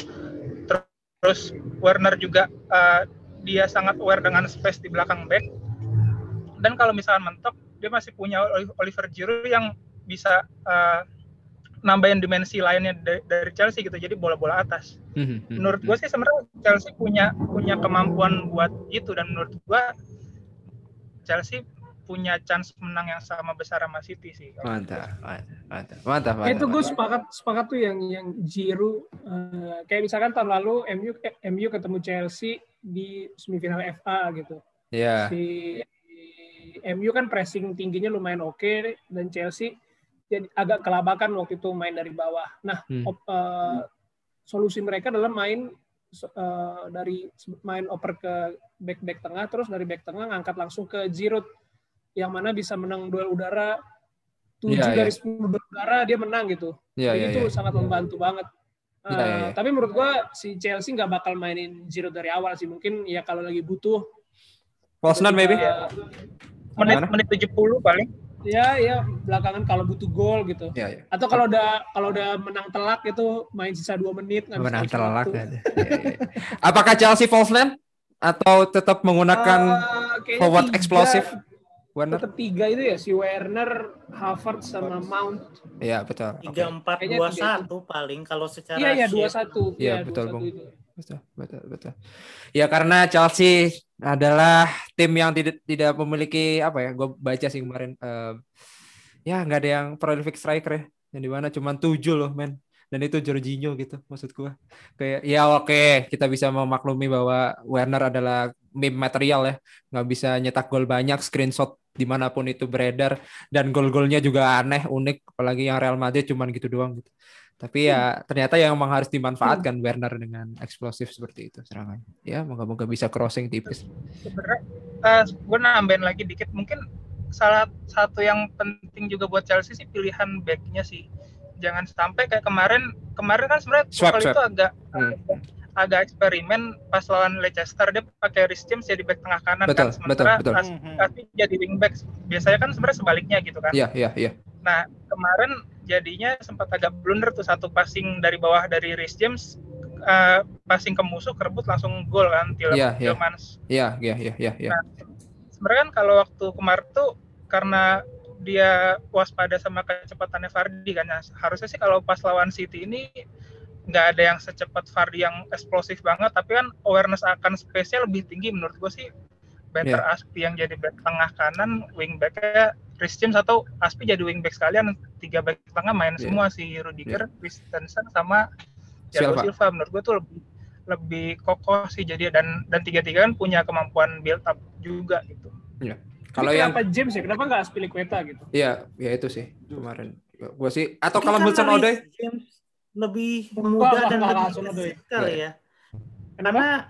Ter- Terus Werner juga eh, dia sangat aware dengan space di belakang back. Dan kalau misalkan mentok, dia masih punya Oli- Oliver Giroud yang bisa eh, nambahin dimensi lainnya da- dari Chelsea gitu. Jadi bola-bola atas. Hmm, hmm, Menurut hmm. gue sih sebenarnya Chelsea punya punya kemampuan buat itu dan menurut gue Chelsea punya chance menang yang sama besar sama City sih. Mantap, mantap, mantap, mantap. Itu gue sepakat sepakat tuh yang yang Giroud eh, kayak misalkan tahun lalu MU eh, MU ketemu Chelsea di semifinal FA gitu. Iya. Si MU kan pressing tingginya lumayan oke dan Chelsea jadi agak kelabakan waktu itu main dari bawah. Nah, Hmm. op- eh, solusi mereka adalah main eh, dari main oper ke back back tengah terus dari back tengah ngangkat langsung ke Giroud yang mana bisa menang duel udara 7 Iya, iya. dari 10 duel udara dia menang gitu. Iya, Jadi iya, itu iya. sangat membantu banget. Iya, Eh, iya, iya. Tapi menurut gua si Chelsea nggak bakal mainin Giroud dari awal sih. Mungkin ya kalau lagi butuh. Nine maybe. eh, Menit menit 70 paling. Ya ya belakangan kalau butuh gol gitu. Iya, iya. Atau kalau udah kalau udah menang telak itu main sisa dua menit Menang telak. Iya, iya, iya. Apakah Chelsea false nine atau tetap menggunakan kayaknya forward tiga- explosive? Werner? Tetap tiga itu ya si Werner, Havertz sama Mount. Iya, betul. Tiga empat dua satu paling kalau secara Iya iya dua satu. Iya, betul, Bung. Betul, betul, betul. Ya karena Chelsea adalah tim yang tidak tidak memiliki apa ya? Gue baca sih kemarin. eh, ya nggak ada yang prolific striker ya. Yang di mana cuma tujuh loh, men. Dan itu Jorginho gitu, maksud gue. Kayak ya oke, kita bisa memaklumi bahwa Werner adalah meme material ya, nggak bisa nyetak gol banyak, screenshot di mana pun itu beredar, dan gol-golnya juga aneh, unik, apalagi yang Real Madrid cuman gitu doang gitu. Tapi ya ternyata yang memang harus dimanfaatkan Werner dengan eksplosif seperti itu serangan. Ya moga-moga bisa crossing tipis. Sebenarnya eh, gue nambahin lagi dikit mungkin salah satu yang penting juga buat Chelsea sih pilihan backnya sih. Jangan sampai kayak kemarin kemarin kan sebenarnya Tuchel itu agak Hmm. agak eksperimen pas lawan Leicester dia pakai Rhys James jadi back tengah kanan Betul, kan sementara betul, betul. As- jadi wing back biasanya kan sebenarnya sebaliknya gitu kan Iya iya iya. nah kemarin jadinya sempat agak blunder tuh satu passing dari bawah dari Rhys James eh, passing ke musuh kerebut langsung gol kan Tielemans Iya, iya. Iya iya iya iya. iya. Nah, sebenarnya kan kalau waktu kemarin tuh karena dia waspada sama kecepatannya Vardy kan ya. harusnya sih kalau pas lawan City ini nggak ada yang secepat Vardy yang eksplosif banget tapi kan awareness akan space-nya lebih tinggi menurut gue sih better Iya. Aspi yang jadi back tengah kanan wing back-nya Chris James atau Aspi jadi wing back sekalian tiga back tengah main Iya. semua si Rudiger, Christensen sama Thiago Silva. Silva menurut gue tuh lebih lebih kokoh sih jadi dan dan tiga-tiga kan punya kemampuan build up juga gitu. Kalau Ini yang kenapa James ya? Kenapa nggak Aspilicueta gitu? iya ya itu sih kemarin. Gue sih atau kalau kan Hudson Reece Odoi James lebih muda dan lebih fisikal Iya, ya. Karena eh,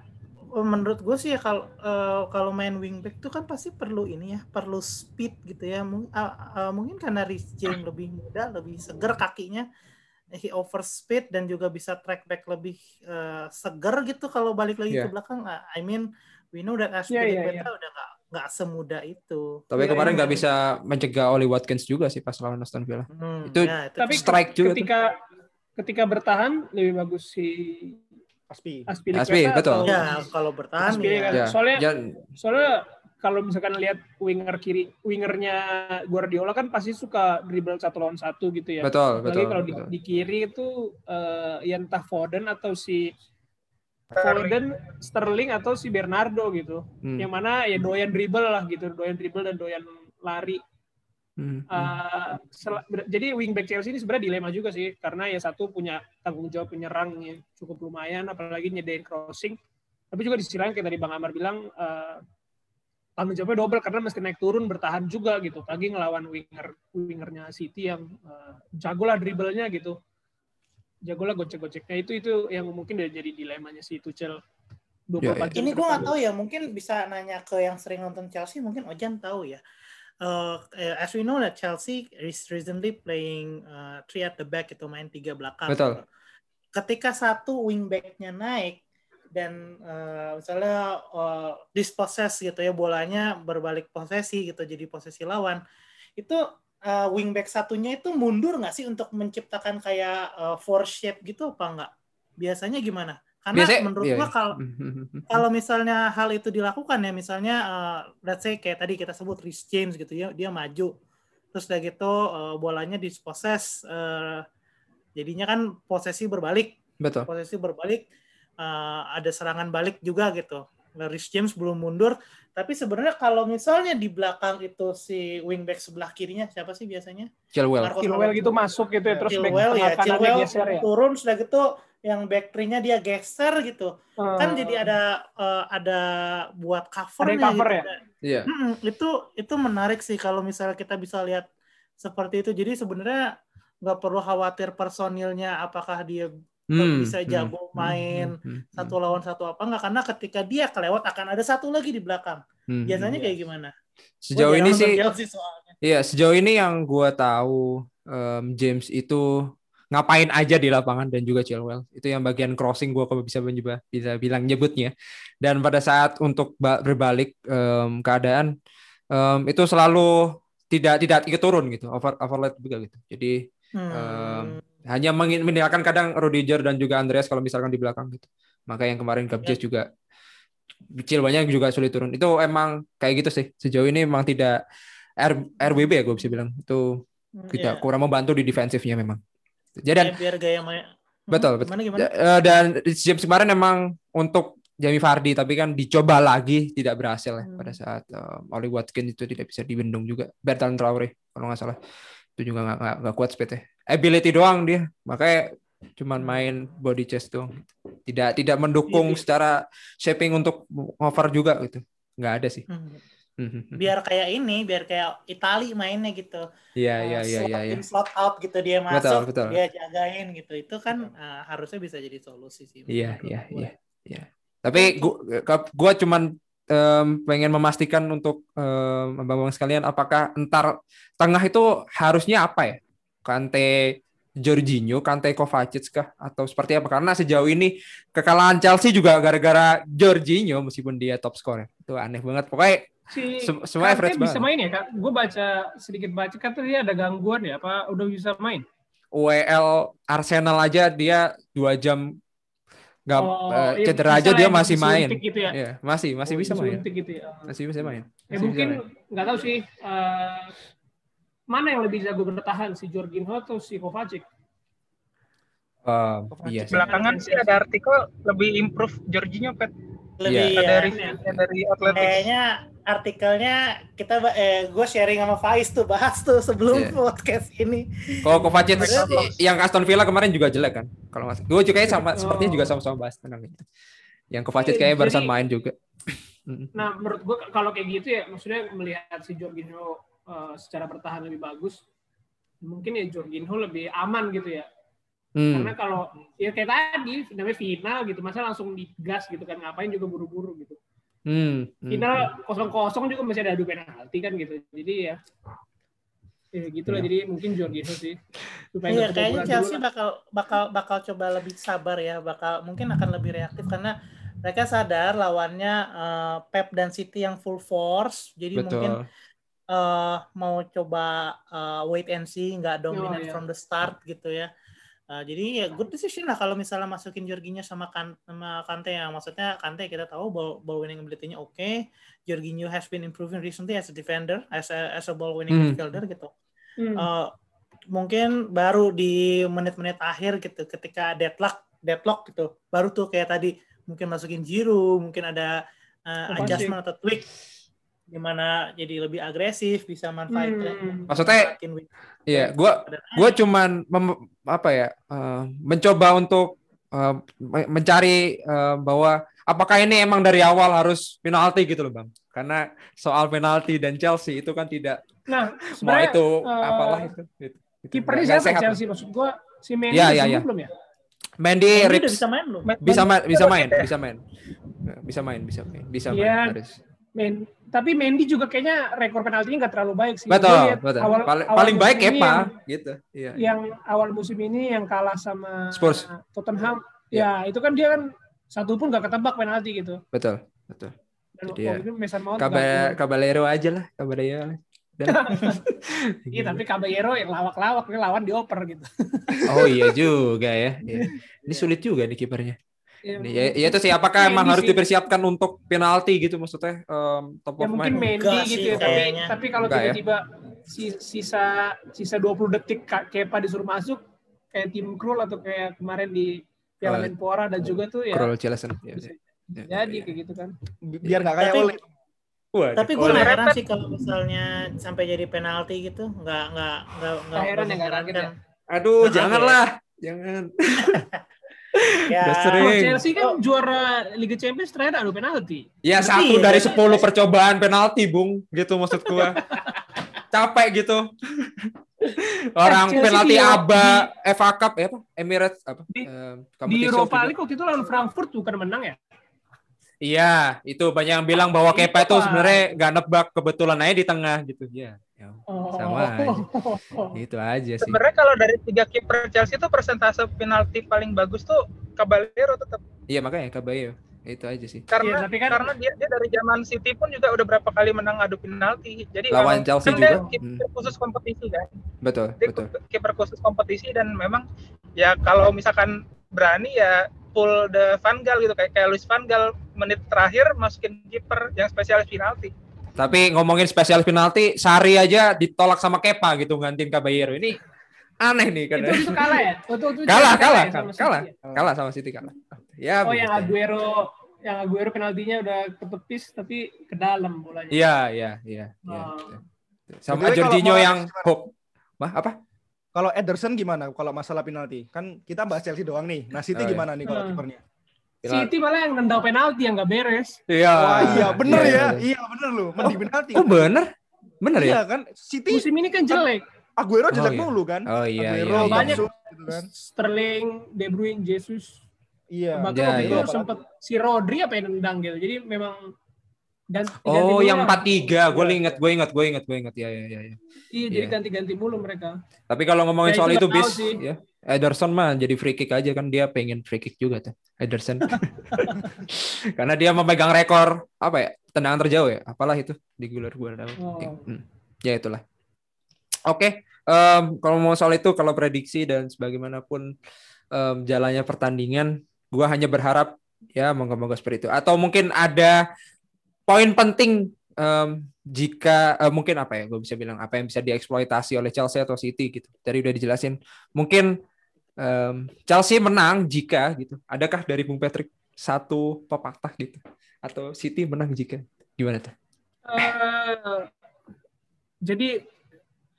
menurut gue sih ya kalau eh, kalau main wingback tuh kan pasti perlu ini ya, perlu speed gitu ya. Mung- ah, ah, mungkin karena Reece James lebih muda, lebih seger kakinya, he over speed dan juga bisa track back lebih eh, seger gitu kalau balik lagi Iya. ke belakang. Ah, I mean, we know that Iya, iya, Aspilicueta udah nggak nggak semudah itu. tapi Iya, kemarin iya. nggak bisa mencegah Oli Watkins juga sih pas lawan Aston Villa. Hmm, Itu ya, Tapi Strike juga tuh. ketika ketika bertahan lebih bagus si Aspi. Aspilicueta Aspi, betul. atau ya kalau bertahan Aspilicueta. ya. Ya, Soalnya jangan- soalnya kalau misalkan lihat winger kiri wingernya Guardiola kan pasti suka dribble satu lawan satu gitu ya. Betul, Apalagi betul. kalau di, betul. di kiri itu eh, ya entah Foden atau si Foden, Sterling atau si Bernardo gitu. Hmm, Yang mana ya doyan dribble lah gitu, doyan dribble dan doyan lari. Hmm, hmm. Eh, jadi wingback Chelsea ini sebenarnya dilema juga sih karena ya satu punya tanggung jawab penyerang yang cukup lumayan apalagi nyedain crossing tapi juga di sisi lain kayak tadi Bang Amar bilang eh, tanggung jawabnya double karena mesti naik turun bertahan juga gitu pagi ngelawan winger wingernya City yang eh, jago lah dribblenya gitu jago lah gocek-goceknya itu itu yang mungkin udah jadi dilemanya si Tuchel 24 Ya, ya. Ini gue nggak tahu ya, mungkin bisa nanya ke yang sering nonton Chelsea, mungkin Ojan tahu ya. Uh, as we know that Chelsea is recently playing uh, three at the back itu main tiga belakang. Betul. Ketika satu wingbacknya naik dan uh, misalnya uh, dispossess gitu ya bolanya berbalik posesi gitu jadi posesi lawan itu uh, wingback satunya itu mundur nggak sih untuk menciptakan kayak uh, force shape gitu apa enggak? Biasanya gimana? Karena Biasanya- menurut iya, gua iya. kalau Hmm, hmm, hmm, kalau misalnya hal itu dilakukan ya misalnya uh, let's say kayak tadi kita sebut Rhys James gitu ya dia maju. Terus udah gitu uh, bolanya disposes uh, jadinya kan posesi berbalik. Betul. posesi berbalik uh, ada serangan balik juga gitu. Nah, Rhys James belum mundur. Tapi sebenarnya kalau misalnya di belakang itu si wingback sebelah kirinya siapa sih biasanya? Chilwell. Marcos Chilwell gitu masuk gitu ya terus back Chilwell ya Chilwell ya. turun sudah gitu yang back three-nya dia geser gitu kan Eh, jadi ada eh, ada buat cover Ada cover ya? Iya. itu itu menarik sih kalau misalnya kita bisa lihat seperti itu jadi sebenarnya nggak perlu khawatir personilnya apakah dia Hmm, bisa hmm, jago hmm, main hmm, hmm, satu lawan satu apa nggak karena ketika dia kelewat akan ada satu lagi di belakang hmm. biasanya kayak gimana Sejauh ini sih soalnya. Iya, sejauh ini yang gua tahu em, James itu ngapain aja di lapangan dan juga Chilwell. Itu yang bagian crossing gua kalau bisa mencoba bisa bilang nyebutnya. Dan pada saat untuk ba- berbalik em, keadaan em, itu selalu tidak tidak ikut turun gitu, over overlap juga gitu. Jadi Hmm. hanya mengin- meninggalkan kadang Rudiger dan juga Andreas kalau misalkan di belakang gitu. Maka yang kemarin Gabjes juga Chilwellnya juga sulit turun. Itu emang kayak gitu sih. Sejauh ini emang tidak R, RWB ya gue bisa bilang. Itu tidak Iya. kurang membantu di defensifnya memang. Jadi dan Ya, biar gaya main Hmm, betul betul. gimana gimana Eh, dan James kemarin emang untuk Jamie Vardy tapi kan dicoba lagi tidak berhasil ya Hmm. pada saat eh, Oli Watkins itu tidak bisa dibendung juga. Bertrand Traore kalau nggak salah itu juga nggak nggak- nggak kuat speednya. Ability doang dia makanya cuman Hmm. main body chest doang. Tidak tidak mendukung Iya. secara shaping untuk over juga gitu. Nggak ada sih. Hmm. Mhm. biar kayak ini biar kayak Itali mainnya gitu Iya Uh, iya iya slot iya. iya. slot out gitu dia Betul, masuk betul. dia jagain gitu itu kan uh, harusnya bisa jadi solusi sih Iya, iya, iya, iya. Tapi gua, gua cuman em, pengen memastikan untuk em, abang-abang sekalian apakah entar tengah itu harusnya apa ya? Kante Jorginho, Kante Kovacic kah atau seperti apa? Karena sejauh ini kekalahan Chelsea juga gara-gara Jorginho meskipun dia top score. Itu aneh banget. Pokoknya si Sem- semua Kante average bisa banget. main ya kak? Gue baca sedikit baca kata dia ada gangguan ya? Apa udah bisa main? UEL Arsenal aja dia dua jam nggak Oh, iya, cedera aja dia ya, masih main. gitu ya? Iya, masih masih Oh, bisa main. gitu ya. Masih bisa main. Ya Masih mungkin nggak tahu sih eh, mana yang lebih jago bertahan si Jorginho atau si Kovacic? Um, iya sih. Belakangan sih ada artikel lebih improve Jorginho pet lebih Iya. ya, ada reviewnya dari Athletics. kayaknya artikelnya kita eh, gue sharing sama Faiz tuh bahas tuh sebelum Iya. podcast ini Kalau Kovacic yang Aston Villa kemarin juga jelek kan? Kalau nggak gue juga sama Oh. sepertinya juga sama-sama bahas tentang itu. Yang Kovacic Iya, kayaknya barusan jadi- main juga. Nah menurut gue kalau kayak gitu ya maksudnya melihat si Jorginho eh, secara bertahan lebih bagus, mungkin ya Jorginho lebih aman gitu ya. Hmm. Karena kalau ya kayak tadi namanya final gitu, masa langsung digas gitu kan ngapain juga buru-buru gitu. Hmm. Hmm. Final kosong-kosong juga masih ada adu penalti kan gitu. Jadi ya ya gitulah Iya. jadi mungkin Jorginho sih supaya Iya kayaknya Chelsea dulu lah. bakal bakal bakal coba lebih sabar ya bakal mungkin akan lebih reaktif karena mereka sadar lawannya eh, Pep dan City yang full force jadi mungkin Betul. eh, mau coba eh, wait and see nggak dominant iya. from the start gitu ya Uh, jadi ya good decision lah kalau misalnya masukin Jorginho sama kan sama Kante yang maksudnya Kante kita tahu ball, ball winning ability-nya oke. Okay. Jorginho has been improving recently as a defender, as a, as a ball winning hmm. midfielder gitu. Hmm. Uh, mungkin baru di menit-menit akhir gitu ketika deadlock deadlock gitu baru tuh kayak tadi mungkin masukin Jiru, mungkin ada uh, adjustment atau tweak gimana jadi lebih agresif bisa manfaatin hmm. maksudnya iya gua gua cuman mem, apa ya uh, mencoba untuk uh, mencari uh, bahwa apakah ini emang dari awal harus penalti gitu loh bang karena soal penalti dan Chelsea itu kan tidak nah semua itu uh, apalah itu, itu, itu kipernya siapa Chelsea maksud gua si Mendy ya, ya, ya. belum ya Mendy, Mendy bisa main belum? Bisa main, bisa main, bisa main. Bisa main, bisa main, bisa main. Ya, main. Tapi Mendy juga kayaknya rekor penaltinya nggak terlalu baik sih. Betul, betul. Awal, paling, awal paling baik Kepa yang, gitu. Iya. Yang awal musim ini yang kalah sama Spurs. Tottenham. Ya, ya itu kan dia kan satu pun gak ketebak penalti gitu. Betul, betul. Dan Jadi ya, Kabar, Caballero aja lah, Caballero. Iya tapi Caballero yang lawak-lawak nih lawan dioper gitu. oh iya juga ya. ya. Ini sulit juga nih kipernya. Ya, ya, ya itu sih apakah emang harus dipersiapkan untuk penalti gitu maksudnya um, top ya, mungkin Mendy gitu ya, tapi tapi kalau ya? tiba-tiba ya? sisa sisa 20 detik Kepa disuruh masuk kayak tim Krul atau kayak kemarin di Piala uh, Menpora dan juga tuh ya Krul Cilesen. Ya, ya, jadi kayak gitu kan. Biar nggak kayak oleh Wah, Tapi gue nggak heran sih kalau misalnya sampai jadi penalti gitu, nggak nggak nggak nggak heran ya nggak ya. Aduh, janganlah, jangan. ya. Udah sering. Oh, Chelsea kan oh. juara Liga Champions terakhir adu penalti. Ya satu dari sepuluh percobaan penalti, Bung. Gitu maksud gua. Capek gitu. Orang eh, penalti aba FA Cup ya apa? Emirates apa? Di, uh, di Europa League waktu itu lawan Frankfurt bukan menang ya? Iya, itu banyak yang bilang bahwa Kepa itu sebenarnya nggak nebak kebetulan aja di tengah gitu. Ya, ya sama aja. Itu aja sih. Sebenarnya kalau dari tiga kiper Chelsea itu persentase penalti paling bagus tuh Caballero tetap. Iya makanya Caballero itu aja sih. Karena ya, kan, karena dia, dia dari zaman City pun juga udah berapa kali menang adu penalti. Jadi lawan Chelsea kan juga. Dia kiper hmm. khusus kompetisi kan. Betul, dia betul. Kiper khusus kompetisi dan memang ya kalau misalkan berani ya pull the Van Gaal gitu kayak kayak Luis Van Gaal menit terakhir masukin kiper yang spesialis penalti. Tapi ngomongin spesialis penalti, Sari aja ditolak sama Kepa gitu gantiin Caballero. Ini aneh nih kan. Itu, itu kalah ya? Itu, itu kalah, kalah, ya kalah, kalah, kalah sama City kalah. Ya, oh yang Aguero yang Aguero penaltinya udah ketepis tapi ke dalam bolanya. Iya, iya, iya, iya. Oh. Sama Jorginho yang hook. Bah, apa? Kalau Ederson gimana kalau masalah penalti? Kan kita bahas Chelsea doang nih. Nah, City oh, iya. gimana nih kalau hmm. kipernya? City malah yang nendang penalti yang nggak beres. Iya. Wah, iya, bener iya, ya. Iya, bener loh. Mending penalti. Oh, bener? Bener ya? Iya kan? City musim ini kan jelek. Aguero jelek oh, iya. mulu kan? Oh iya, Aguero, iya. Banyak gitu kan. Sterling, De Bruyne, Jesus. Iya. Bahkan ya, waktu iya. sempat si Rodri apa yang nendang gitu. Jadi memang Ganti, oh, yang empat tiga, gue inget, gue inget, gue inget, gue inget, ya, ya, ya. Iya, iya jadi ganti-ganti mulu mereka. Tapi kalau ngomongin ya, soal itu bis, ya, Ederson mah jadi free kick aja kan dia pengen free kick juga tuh, Ederson. Karena dia memegang rekor apa ya, tendangan terjauh ya, apalah itu di gelar gue Oh. Hmm. Ya itulah. Oke, okay. um, kalau mau soal itu, kalau prediksi dan sebagaimanapun um, jalannya pertandingan, gue hanya berharap ya moga-moga seperti itu. Atau mungkin ada poin penting um, jika uh, mungkin apa ya gue bisa bilang apa yang bisa dieksploitasi oleh Chelsea atau City gitu. Tadi udah dijelasin. Mungkin um, Chelsea menang jika gitu. Adakah dari Bung Patrick satu pepatah gitu? Atau City menang jika? Gimana tuh? Uh, jadi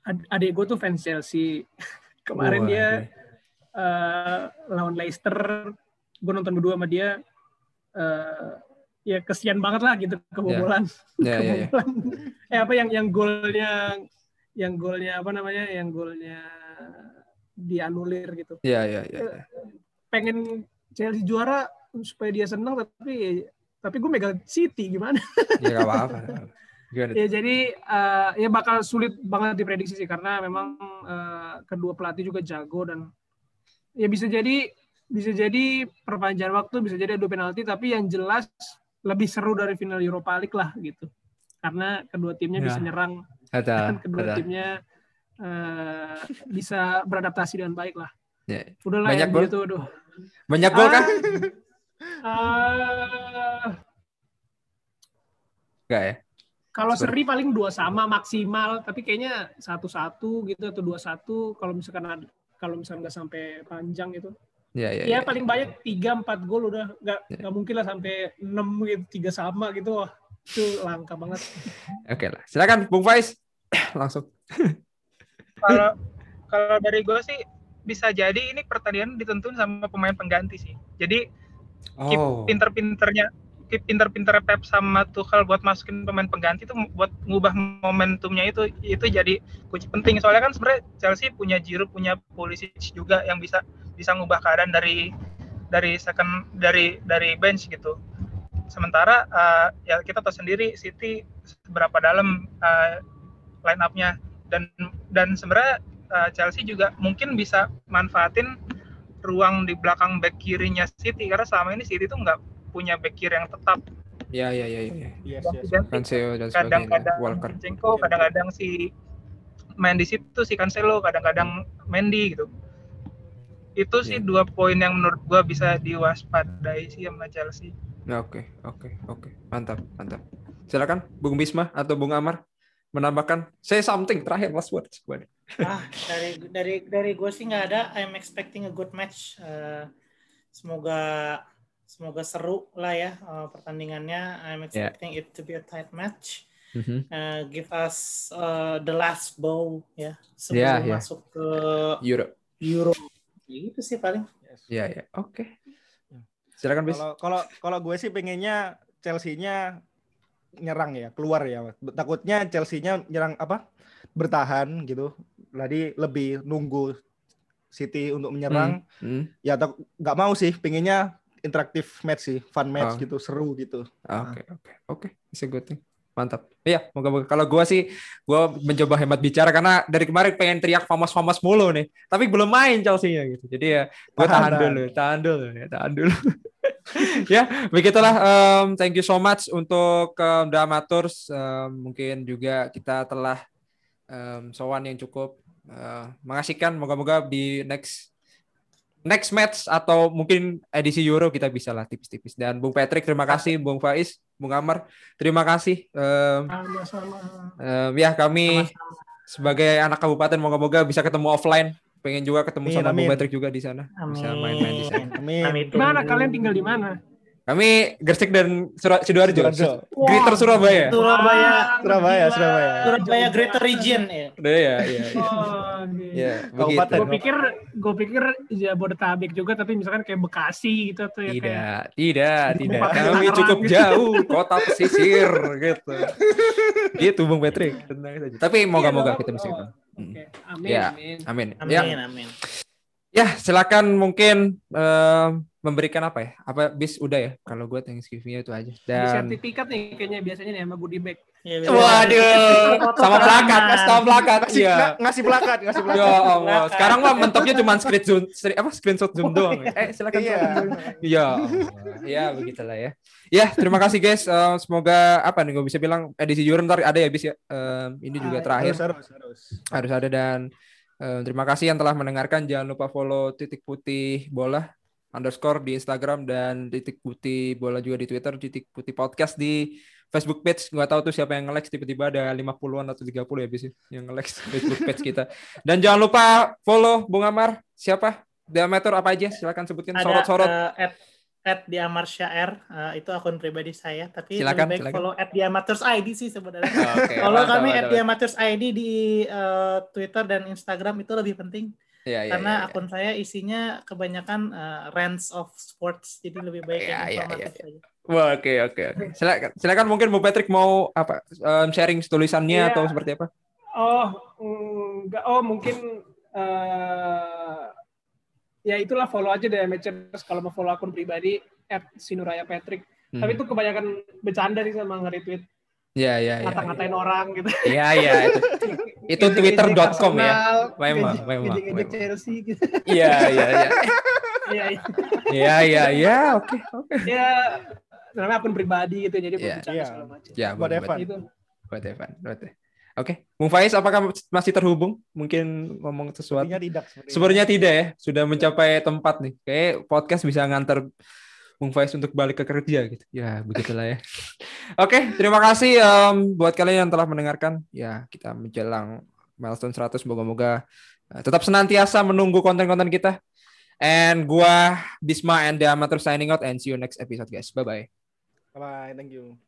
ad adik gue tuh fans Chelsea. Kemarin oh, dia uh, lawan Leicester. Gue nonton berdua sama dia. Uh, ya kesian banget lah gitu kebobolan. Yeah. Yeah, yeah, yeah. eh apa yang yang golnya yang golnya apa namanya? Yang golnya dianulir gitu. Iya, iya, iya. iya. Pengen Chelsea juara supaya dia senang tapi tapi gue megang City gimana? ya gak apa-apa. ya jadi uh, ya bakal sulit banget diprediksi sih karena memang uh, kedua pelatih juga jago dan ya bisa jadi bisa jadi perpanjangan waktu bisa jadi adu penalti tapi yang jelas lebih seru dari final Europa League lah gitu. Karena kedua timnya ya. bisa nyerang ada, dan kedua ada. timnya uh, bisa beradaptasi dengan baik lah. Ya. Udahlah Banyak MU gol? itu, aduh. Banyak gol kah? Ah, Enggak ya? kalau seri paling dua sama maksimal, tapi kayaknya satu-satu gitu atau dua satu kalau misalkan ada, kalau misalkan nggak sampai panjang gitu. Ya, ya, Ya, ya. paling banyak tiga empat gol udah nggak Ya. nggak mungkin lah sampai enam gitu tiga sama gitu wah itu langka banget. Oke lah. Silakan Bung Faiz. Langsung. Kalau kalau dari gue sih bisa jadi ini pertandingan ditentuin sama pemain pengganti sih. Jadi keep Oh. pinter-pinternya keep pinter-pinternya Pep sama Tuchel buat masukin pemain pengganti itu buat ngubah momentumnya itu itu jadi kunci penting soalnya kan sebenarnya Chelsea punya Giroud punya Pulisic juga yang bisa bisa ngubah keadaan dari dari second dari dari bench gitu sementara uh, ya kita tahu sendiri City seberapa dalam uh, line up-nya dan dan sebenarnya uh, Chelsea juga mungkin bisa manfaatin ruang di belakang back kirinya City karena selama ini City itu nggak punya back kiri yang tetap Ya, ya, ya, ya. Yes, Dan yes. ganti. Cancelo dan kadang-kadang Walker. Zinchenko kadang-kadang si main di situ si Cancelo kadang-kadang Mendy gitu itu sih Iya. dua poin yang menurut gua bisa diwaspadai sih sama Chelsea Ya, Oke, oke, oke. Mantap, mantap. Silakan Bung Bisma atau Bung Amar menambahkan say something terakhir last words. Ah dari dari dari gue sih nggak ada I'm expecting a good match Eh, semoga semoga seru lah ya eh, pertandingannya I'm expecting it to be a tight match. Eh, give us eh, the last bow ya sebelum Ya, ya. masuk ke Euro. Euro itu sih paling Ya, ya. Oke. Silakan Bis. Kalau kalau kalau gue sih pengennya Chelsea-nya nyerang ya, keluar ya. Takutnya Chelsea-nya nyerang apa? bertahan gitu. Jadi lebih nunggu City untuk menyerang. Hmm. Ya tak- nggak mau sih, pengennya interaktif match sih, fun match Oh. gitu, seru gitu. Oke, oke, oke. It's a good thing. Mantap. Iya, moga-moga. Kalau gua sih, gua mencoba hemat bicara karena dari kemarin pengen teriak famas-famas mulu nih, tapi belum main Chelsea-nya gitu. Jadi ya, gua Tahan, tahan dulu, tahan dulu, ya, tahan dulu. ya, begitulah. Em, thank you so much untuk um, The Amateurs. Em, mungkin juga kita telah em, sowan yang cukup eh, mengasihkan. Moga-moga di next next match atau mungkin edisi Euro kita bisa lah tipis-tipis. Dan Bung Patrick terima kasih, Bung Faiz, Bung Amar terima kasih. Sama-sama. em, ya kami Sama-sama. sebagai anak kabupaten moga-moga bisa ketemu offline. Pengen juga ketemu Amin, sama Bung amin. Patrick juga di sana. Bisa main-main di sana. Amin. Kami Di mana tunggu. kalian tinggal di mana? Kami Gersik dan Sura- Sidoarjo. Sidoarjo. Greater Surabaya. Surabaya Surabaya, Gila. Surabaya. Surabaya Greater Region ya Udah ya, iya, iya. Oh, gitu. Ya, Kabupaten. begitu. Gue pikir gue pikir Jabodetabek juga tapi misalkan kayak Bekasi gitu tuh ya kayak Tidak, tidak, tidak. Tempat Kami Tangerang cukup gitu. jauh, kota pesisir gitu. Gitu Bung Patrick. Tenang saja. Tapi moga-moga Iya, kita bisa oh, ketemu. Hmm. Oke, amin, Ya. amin. Amin. Ya, amin amin ya silakan mungkin eh, memberikan apa ya? Apa bis udah ya? Kalau gue Thanksgiving-nya itu aja. Di Dan sertifikat nih kayaknya biasanya nih sama goodie bag. Ya. Waduh, sama Mas, sama plakat. Ngasih, Iya. nga- ngasih plakat, ngasih Ya plakat. Allah, Plakat. sekarang mah mentoknya cuma screenshot apa screenshot zoom doang. ya. Eh, silakan Iya. Iya. Ya, begitulah ya. Ya, terima kasih guys. Eh, semoga apa nih gue bisa bilang edisi Euro ntar ada ya bis ya. Eh, ini juga Ah, terakhir Harus, harus, harus. harus ada dan terima kasih yang telah mendengarkan. Jangan lupa follow titik putih bola underscore di Instagram dan titik putih bola juga di Twitter, titik putih podcast di Facebook page. Nggak tahu tuh siapa yang nge-like tiba-tiba ada 50-an atau 30 ya bis ya, yang nge-like Facebook page kita. Dan jangan lupa follow Bung Amar. Siapa? Diameter apa aja? Silakan sebutkan ada sorot-sorot. eh, at di Amar Syair eh, itu akun pribadi saya tapi Silakan, lebih baik silakan. follow at di Amateurs ID sih sebenarnya Oke, kalau mantap, kami mantap, at di Amateurs ID di eh, Twitter dan Instagram itu lebih penting Iya, iya, karena iya, iya. akun saya isinya kebanyakan eh, rants of sports jadi lebih baik yang informatif iya, saja. Wah, Oke, oke, oke. Silakan, silakan mungkin Bu Patrick mau apa? em, sharing tulisannya Iya. atau seperti apa? Oh, enggak. Oh, mungkin eh ya itulah follow aja deh Amateurs kalau mau follow akun pribadi at Sinuraya Patrick. Hmm. Tapi itu kebanyakan bercanda sih sama nge-retweet Iya, iya, iya. ngata-ngatain orang gitu. Iya, iya. Itu, itu twitter.com ya. Memang, ngejek- memang. Chelsea gitu. Iya, iya, iya. Iya, iya. Iya, iya, iya. Oke, oke. Ya, namanya akun pribadi gitu jadi Iya. berbicara Iya. segala macam. Ya, Buat buat Evan. Itu. buat Evan. Buat Evan. Oke, Bung Faiz apakah masih terhubung? Mungkin ngomong sesuatu? Sepertinya tidak. Sebenarnya tidak ya, sudah mencapai tempat nih. Kayak podcast bisa ngantar Bung Faiz untuk balik ke kerja gitu. Ya, begitulah ya. Oke, terima kasih um, buat kalian yang telah mendengarkan. Ya, kita menjelang milestone 100 moga-moga uh, tetap senantiasa menunggu konten-konten kita. And gua Bisma and the Amateur signing out and see you next episode guys. Bye bye. Bye bye, thank you.